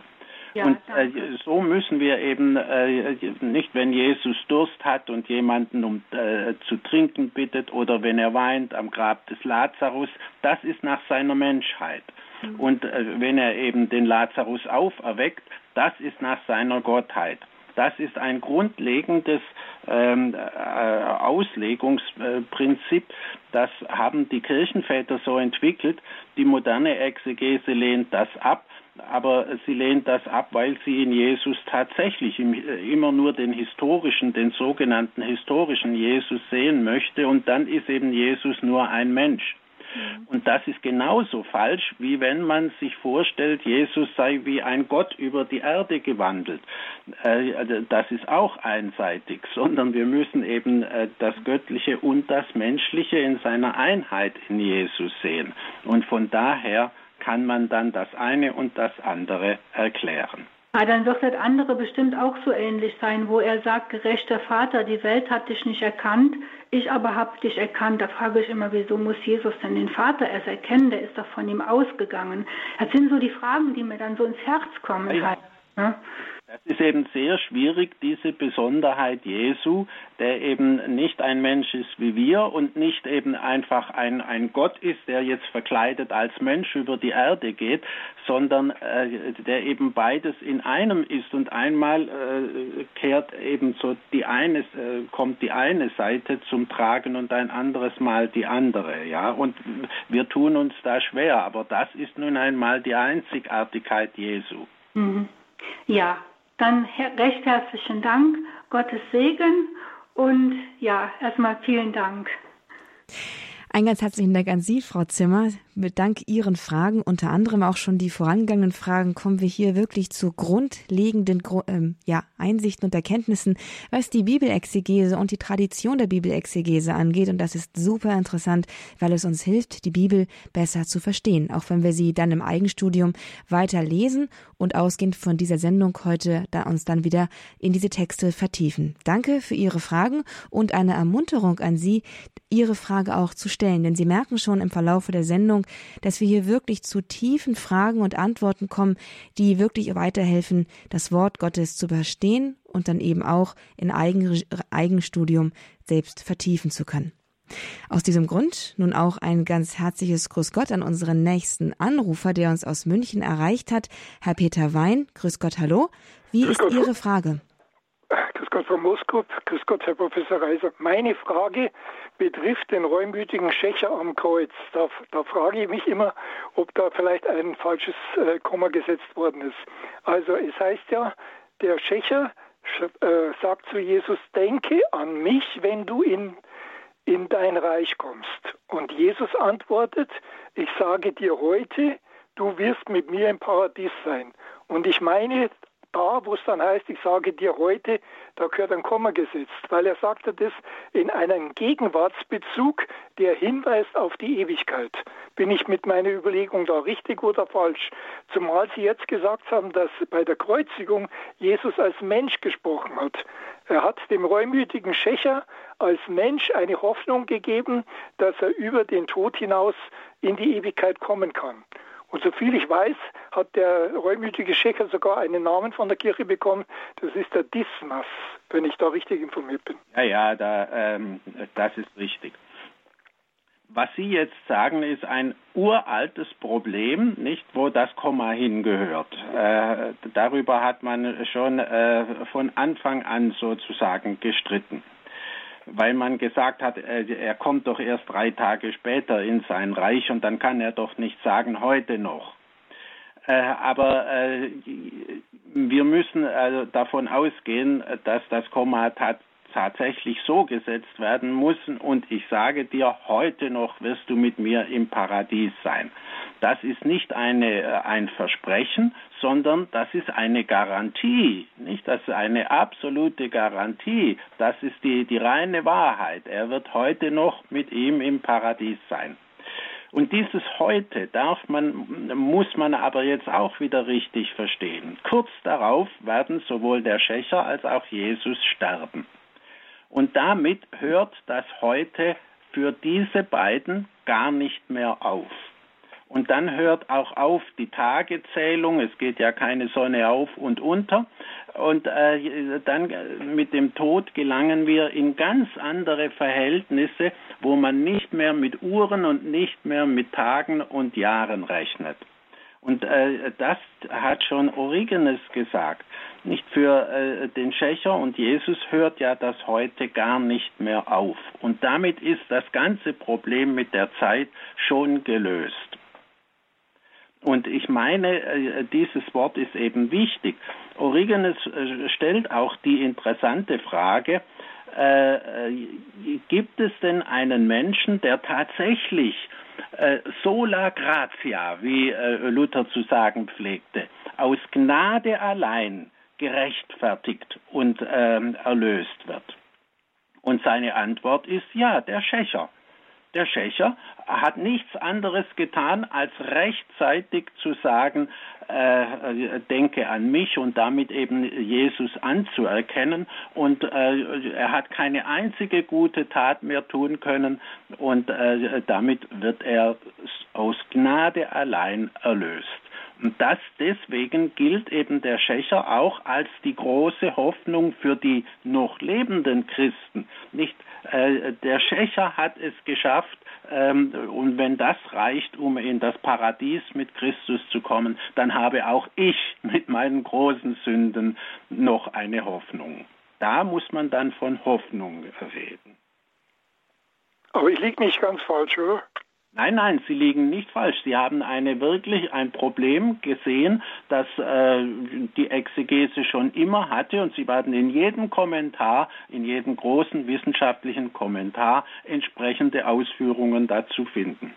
Ja, und äh, so müssen wir eben äh, nicht, wenn Jesus Durst hat und jemanden um äh, zu trinken bittet oder wenn er weint am Grab des Lazarus, das ist nach seiner Menschheit. Mhm. Und äh, wenn er eben den Lazarus auferweckt, das ist nach seiner Gottheit. Das ist ein grundlegendes ähm, äh, Auslegungsprinzip. Das haben die Kirchenväter so entwickelt. Die moderne Exegese lehnt das ab aber sie lehnt das ab, weil sie in Jesus tatsächlich immer nur den historischen, den sogenannten historischen Jesus sehen möchte und dann ist eben Jesus nur ein Mensch. Mhm. Und das ist genauso falsch, wie wenn man sich vorstellt, Jesus sei wie ein Gott über die Erde gewandelt. Äh, also das ist auch einseitig, [LAUGHS] sondern wir müssen eben äh, das Göttliche und das Menschliche in seiner Einheit in Jesus sehen. Und von daher kann man dann das eine und das andere erklären. Ja, dann wird das andere bestimmt auch so ähnlich sein, wo er sagt, gerechter Vater, die Welt hat dich nicht erkannt, ich aber habe dich erkannt. Da frage ich immer, wieso muss Jesus denn den Vater erst erkennen? Der ist doch von ihm ausgegangen. Das sind so die Fragen, die mir dann so ins Herz kommen. Ja. Halt, ne? Das ist eben sehr schwierig, diese Besonderheit Jesu, der eben nicht ein Mensch ist wie wir und nicht eben einfach ein, ein Gott ist, der jetzt verkleidet als Mensch über die Erde geht, sondern äh, der eben beides in einem ist und einmal äh, kehrt eben so die eine, äh, kommt die eine Seite zum Tragen und ein anderes Mal die andere, ja, und wir tun uns da schwer, aber das ist nun einmal die Einzigartigkeit Jesu. Mhm. Ja, dann recht herzlichen Dank, Gottes Segen und ja, erstmal vielen Dank. Ein ganz herzlichen Dank an Sie, Frau Zimmer. Mit Dank Ihren Fragen, unter anderem auch schon die vorangegangenen Fragen, kommen wir hier wirklich zu grundlegenden ähm, ja, Einsichten und Erkenntnissen, was die Bibelexegese und die Tradition der Bibelexegese angeht. Und das ist super interessant, weil es uns hilft, die Bibel besser zu verstehen, auch wenn wir sie dann im Eigenstudium weiter lesen und ausgehend von dieser Sendung heute da uns dann wieder in diese Texte vertiefen. Danke für Ihre Fragen und eine Ermunterung an Sie, Ihre Frage auch zu stellen, denn Sie merken schon im Verlauf der Sendung, dass wir hier wirklich zu tiefen Fragen und Antworten kommen, die wirklich weiterhelfen, das Wort Gottes zu verstehen und dann eben auch in Eigen, Eigenstudium selbst vertiefen zu können. Aus diesem Grund nun auch ein ganz herzliches Grüß Gott an unseren nächsten Anrufer, der uns aus München erreicht hat, Herr Peter Wein. Grüß Gott, hallo. Wie ist. Ihre Frage? Grüß Gott, Frau Moskop. Grüß Gott, Herr Professor Reiser. Meine Frage betrifft den reumütigen Schächer am Kreuz. Da, da frage ich mich immer, ob da vielleicht ein falsches äh, Komma gesetzt worden ist. Also es heißt ja, der Schächer äh, sagt zu Jesus, denke an mich, wenn du in, in dein Reich kommst. Und Jesus antwortet, ich sage dir heute, du wirst mit mir im Paradies sein. Und ich meine, da, wo es dann heißt, ich sage dir heute, da gehört ein Komma gesetzt, weil er sagte das in einem Gegenwartsbezug, der hinweist auf die Ewigkeit. Bin ich mit meiner Überlegung da richtig oder falsch? Zumal Sie jetzt gesagt haben, dass bei der Kreuzigung Jesus als Mensch gesprochen hat. Er hat dem reumütigen Schächer als Mensch eine Hoffnung gegeben, dass er über den Tod hinaus in die Ewigkeit kommen kann. Und soviel ich weiß, hat der reumütige Schächer sogar einen Namen von der Kirche bekommen. Das ist der Dismas, wenn ich da richtig informiert bin. Ja, ja, da, ähm, das ist richtig. Was Sie jetzt sagen, ist ein uraltes Problem, nicht, wo das Komma hingehört. Äh, darüber hat man schon äh, von Anfang an sozusagen gestritten weil man gesagt hat, äh, er kommt doch erst drei Tage später in sein Reich und dann kann er doch nicht sagen, heute noch. Äh, aber äh, wir müssen davon ausgehen, dass das Komma tatsächlich so gesetzt werden muss und ich sage dir, heute noch wirst du mit mir im Paradies sein. Das ist nicht eine, ein Versprechen, sondern das ist eine Garantie, nicht? Das ist eine absolute Garantie. Das ist die, die reine Wahrheit. Er wird heute noch mit ihm im Paradies sein. Und dieses heute darf man, muss man aber jetzt auch wieder richtig verstehen. Kurz darauf werden sowohl der Schächer als auch Jesus sterben. Und damit hört das heute für diese beiden gar nicht mehr auf. Und dann hört auch auf die Tagezählung. Es geht ja keine Sonne auf und unter. Und äh, dann mit dem Tod gelangen wir in ganz andere Verhältnisse, wo man nicht mehr mit Uhren und nicht mehr mit Tagen und Jahren rechnet. Und äh, das hat schon Origenes gesagt. Nicht für äh, den Schächer und Jesus hört ja das heute gar nicht mehr auf. Und damit ist das ganze Problem mit der Zeit schon gelöst. Und ich meine, äh, dieses Wort ist eben wichtig. Origenes äh, stellt auch die interessante Frage, äh, gibt es denn einen Menschen, der tatsächlich äh, sola gratia, wie äh, Luther zu sagen pflegte, aus Gnade allein gerechtfertigt und ähm, erlöst wird? Und seine Antwort ist ja, der Schächer. Der Schächer hat nichts anderes getan, als rechtzeitig zu sagen, äh, denke an mich und damit eben Jesus anzuerkennen. Und äh, er hat keine einzige gute Tat mehr tun können und äh, damit wird er aus Gnade allein erlöst. Und das deswegen gilt eben der Schächer auch als die große Hoffnung für die noch lebenden Christen. Nicht äh, der Schächer hat es geschafft, ähm, und wenn das reicht, um in das Paradies mit Christus zu kommen, dann habe auch ich mit meinen großen Sünden noch eine Hoffnung. Da muss man dann von Hoffnung reden. Aber ich liege nicht ganz falsch, oder? Nein, nein, Sie liegen nicht falsch. Sie haben eine wirklich ein Problem gesehen, das äh, die Exegese schon immer hatte und Sie werden in jedem Kommentar, in jedem großen wissenschaftlichen Kommentar entsprechende Ausführungen dazu finden.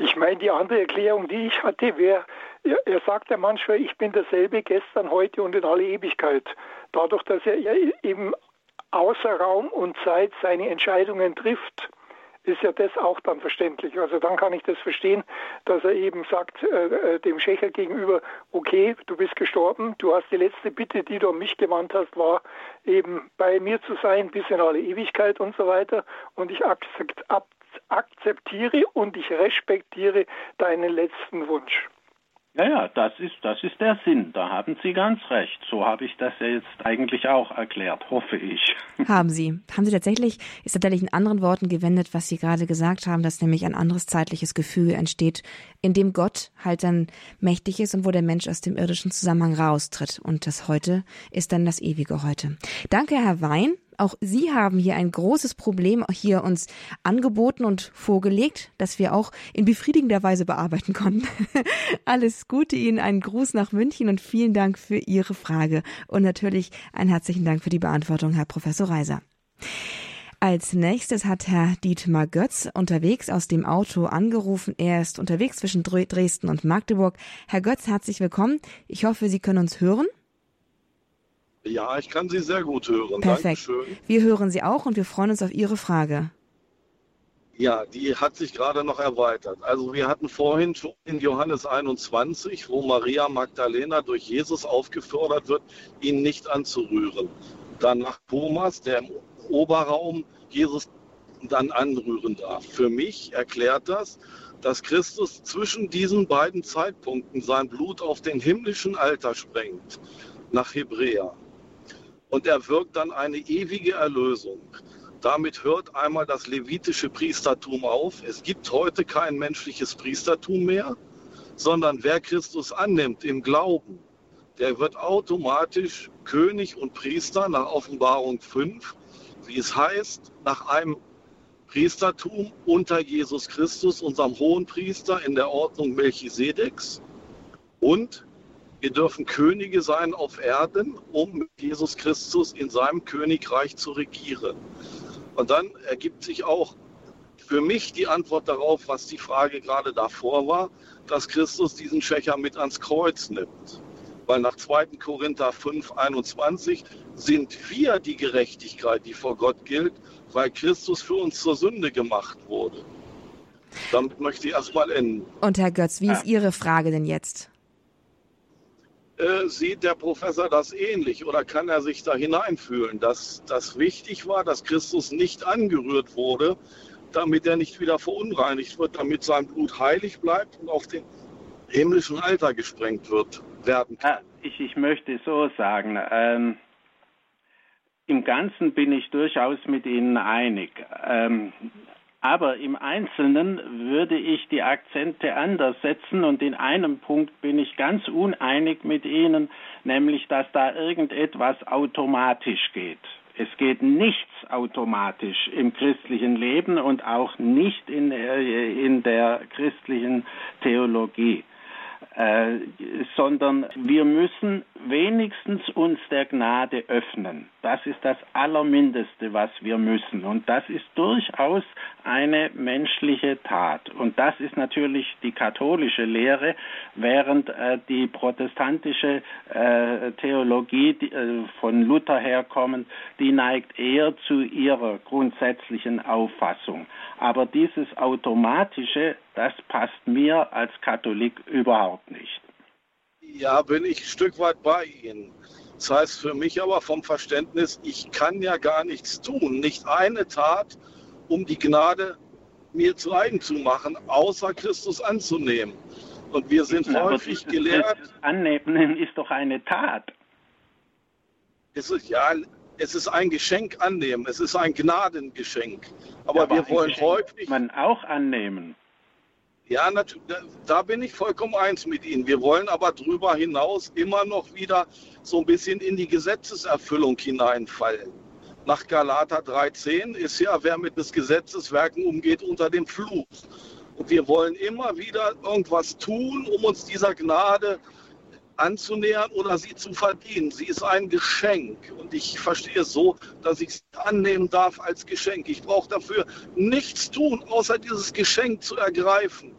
Ich meine, die andere Erklärung, die ich hatte, wäre, er, er sagt ja manchmal, ich bin derselbe gestern, heute und in alle Ewigkeit. Dadurch, dass er eben außer Raum und Zeit seine Entscheidungen trifft ist ja das auch dann verständlich. Also dann kann ich das verstehen, dass er eben sagt äh, äh, dem Schächer gegenüber, okay, du bist gestorben, du hast die letzte Bitte, die du an mich gewandt hast, war eben bei mir zu sein bis in alle Ewigkeit und so weiter. Und ich akzeptiere und ich respektiere deinen letzten Wunsch. Ja, ja, das ist, das ist der Sinn. Da haben Sie ganz recht. So habe ich das ja jetzt eigentlich auch erklärt, hoffe ich. [LAUGHS] Haben Sie. Haben Sie tatsächlich, ist tatsächlich in anderen Worten gewendet, was Sie gerade gesagt haben, dass nämlich ein anderes zeitliches Gefühl entsteht, in dem Gott halt dann mächtig ist und wo der Mensch aus dem irdischen Zusammenhang raustritt. Und das Heute ist dann das ewige Heute. Danke, Herr Wein. Auch Sie haben hier ein großes Problem hier uns angeboten und vorgelegt, das wir auch in befriedigender Weise bearbeiten konnten. [LAUGHS] Alles Gute Ihnen, einen Gruß nach München und vielen Dank für Ihre Frage und natürlich einen herzlichen Dank für die Beantwortung, Herr Professor Reiser. Als nächstes hat Herr Dietmar Götz unterwegs aus dem Auto angerufen. Er ist unterwegs zwischen Dresden und Magdeburg. Herr Götz, herzlich willkommen. Ich hoffe, Sie können uns hören. Ja, ich kann Sie sehr gut hören. Perfekt. Dankeschön. Wir hören Sie auch und wir freuen uns auf Ihre Frage. Ja, die hat sich gerade noch erweitert. Also wir hatten vorhin schon in Johannes 21, wo Maria Magdalena durch Jesus aufgefordert wird, ihn nicht anzurühren. Danach Thomas, der im Oberraum Jesus dann anrühren darf. Für mich erklärt das, dass Christus zwischen diesen beiden Zeitpunkten sein Blut auf den himmlischen Alter sprengt, nach Hebräer und er wirkt dann eine ewige Erlösung. Damit hört einmal das levitische Priestertum auf. Es gibt heute kein menschliches Priestertum mehr, sondern wer Christus annimmt im Glauben, der wird automatisch König und Priester nach Offenbarung 5, wie es heißt, nach einem Priestertum unter Jesus Christus, unserem hohen Priester in der Ordnung Melchisedeks und wir dürfen Könige sein auf Erden, um mit Jesus Christus in seinem Königreich zu regieren. Und dann ergibt sich auch für mich die Antwort darauf, was die Frage gerade davor war, dass Christus diesen Schächer mit ans Kreuz nimmt. Weil nach 2. Korinther 5, 21 sind wir die Gerechtigkeit, die vor Gott gilt, weil Christus für uns zur Sünde gemacht wurde. Damit möchte ich erstmal enden. Und Herr Götz, wie ist Ihre Frage denn jetzt? Äh, sieht der Professor das ähnlich oder kann er sich da hineinfühlen, dass das wichtig war, dass Christus nicht angerührt wurde, damit er nicht wieder verunreinigt wird, damit sein Blut heilig bleibt und auf den himmlischen Alter gesprengt wird, werden kann. Ich, ich möchte so sagen, ähm, im Ganzen bin ich durchaus mit Ihnen einig. Ähm, aber im Einzelnen würde ich die Akzente anders setzen und in einem Punkt bin ich ganz uneinig mit Ihnen, nämlich dass da irgendetwas automatisch geht. Es geht nichts automatisch im christlichen Leben und auch nicht in, äh, in der christlichen Theologie. Äh, sondern wir müssen wenigstens uns der Gnade öffnen. Das ist das Allermindeste, was wir müssen. Und das ist durchaus eine menschliche Tat. Und das ist natürlich die katholische Lehre, während äh, die protestantische äh, Theologie die, äh, von Luther herkommend, die neigt eher zu ihrer grundsätzlichen Auffassung. Aber dieses Automatische, das passt mir als Katholik überhaupt nicht. Ja, bin ich ein Stück weit bei Ihnen. Das heißt für mich aber vom Verständnis, ich kann ja gar nichts tun, nicht eine Tat, um die Gnade mir zu eigen zu machen, außer Christus anzunehmen. Und wir sind ja, häufig gelehrt. Annehmen ist doch eine Tat. Es ist, ja, es ist ein Geschenk annehmen, es ist ein Gnadengeschenk. Aber, ja, aber wir wollen häufig. Man auch annehmen. Ja, da bin ich vollkommen eins mit Ihnen. Wir wollen aber darüber hinaus immer noch wieder so ein bisschen in die Gesetzeserfüllung hineinfallen. Nach Galater 3,10 ist ja, wer mit des Gesetzes Werken umgeht, unter dem Fluch. Und wir wollen immer wieder irgendwas tun, um uns dieser Gnade anzunähern oder sie zu verdienen. Sie ist ein Geschenk und ich verstehe es so, dass ich sie annehmen darf als Geschenk. Ich brauche dafür nichts tun, außer dieses Geschenk zu ergreifen.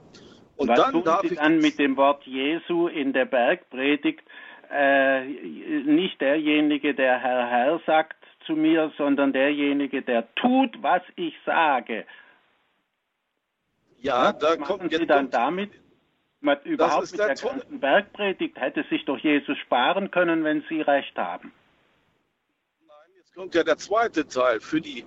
Und Was dann tun darf Sie ich dann mit dem Wort Jesu in der Bergpredigt äh, nicht derjenige, der Herr Herr sagt zu mir, sondern derjenige, der tut, was ich sage. Ja, Was da kommt Sie dann damit man überhaupt mit der, der ganzen Bergpredigt hätte sich doch Jesus sparen können, wenn Sie recht haben. Nein, jetzt kommt ja der zweite Teil. Für, die,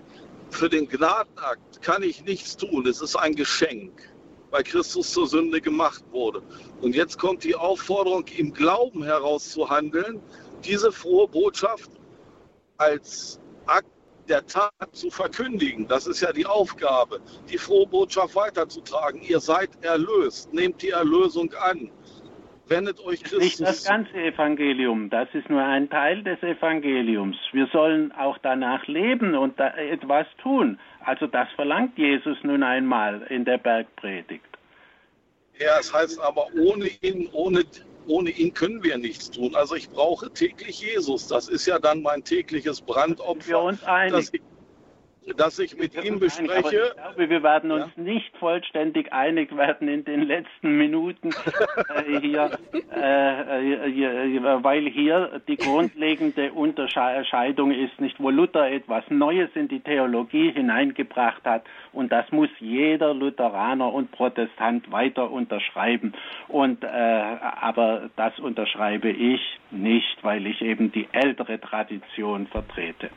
für den Gnadenakt kann ich nichts tun. Es ist ein Geschenk, weil Christus zur Sünde gemacht wurde. Und jetzt kommt die Aufforderung, im Glauben heraus zu handeln, diese frohe Botschaft als Akt der Tat zu verkündigen. Das ist ja die Aufgabe, die frohe Botschaft weiterzutragen. Ihr seid erlöst, nehmt die Erlösung an. Wendet euch Christus. Nicht das ganze Evangelium, das ist nur ein Teil des Evangeliums. Wir sollen auch danach leben und da etwas tun. Also das verlangt Jesus nun einmal in der Bergpredigt. Ja, es heißt aber ohne ihn, ohne ohne ihn können wir nichts tun. Also ich brauche täglich Jesus. Das ist ja dann mein tägliches Brandopfer. Wir uns einig. Das ich dass ich mit ihm bespreche. ich glaube, wir werden uns ja? nicht vollständig einig werden in den letzten Minuten [LAUGHS] äh, hier, äh, hier, weil hier die grundlegende Unterscheidung ist, nicht wo Luther etwas Neues in die Theologie hineingebracht hat und das muss jeder Lutheraner und Protestant weiter unterschreiben. Und äh, aber das unterschreibe ich nicht, weil ich eben die ältere Tradition vertrete.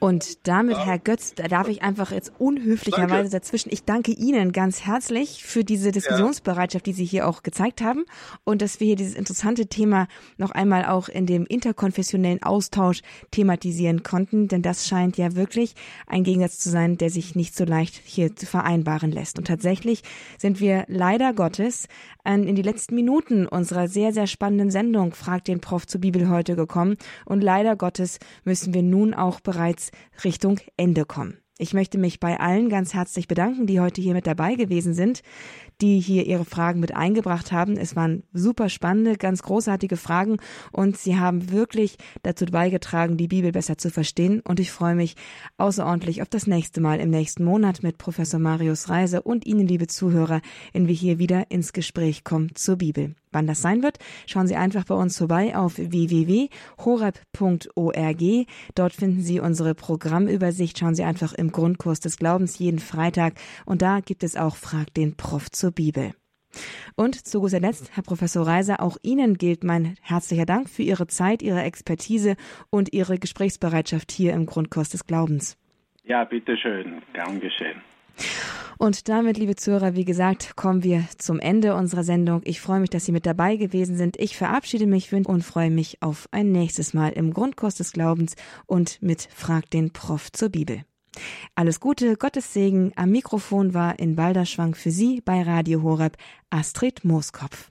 Und damit, Herr Götz, da darf ich einfach jetzt unhöflicherweise danke. dazwischen. Ich danke Ihnen ganz herzlich für diese Diskussionsbereitschaft, die Sie hier auch gezeigt haben und dass wir hier dieses interessante Thema noch einmal auch in dem interkonfessionellen Austausch thematisieren konnten, denn das scheint ja wirklich ein Gegensatz zu sein, der sich nicht so leicht hier zu vereinbaren lässt. Und tatsächlich sind wir leider Gottes in die letzten Minuten unserer sehr, sehr spannenden Sendung Fragt den Prof zur Bibel heute gekommen und leider Gottes müssen wir nun auch bereits Richtung Ende kommen. Ich möchte mich bei allen ganz herzlich bedanken, die heute hier mit dabei gewesen sind, die hier ihre Fragen mit eingebracht haben. Es waren super spannende, ganz großartige Fragen und sie haben wirklich dazu beigetragen, die Bibel besser zu verstehen. Und ich freue mich außerordentlich auf das nächste Mal im nächsten Monat mit Professor Marius Reise und Ihnen, liebe Zuhörer, wenn wir hier wieder ins Gespräch kommen zur Bibel. Wann das sein wird, schauen Sie einfach bei uns vorbei auf www.horeb.org. Dort finden Sie unsere Programmübersicht. Schauen Sie einfach im Grundkurs des Glaubens jeden Freitag. Und da gibt es auch Frag den Prof zur Bibel. Und zu guter Letzt, Herr Professor Reiser, auch Ihnen gilt mein herzlicher Dank für Ihre Zeit, Ihre Expertise und Ihre Gesprächsbereitschaft hier im Grundkurs des Glaubens. Ja, bitteschön. Gern geschehen. Und damit, liebe Zuhörer, wie gesagt, kommen wir zum Ende unserer Sendung. Ich freue mich, dass Sie mit dabei gewesen sind. Ich verabschiede mich und freue mich auf ein nächstes Mal im Grundkurs des Glaubens und mit Frag den Prof zur Bibel. Alles Gute, Gottes Segen. Am Mikrofon war in Balderschwang für Sie bei Radio Horeb Astrid Mooskopf.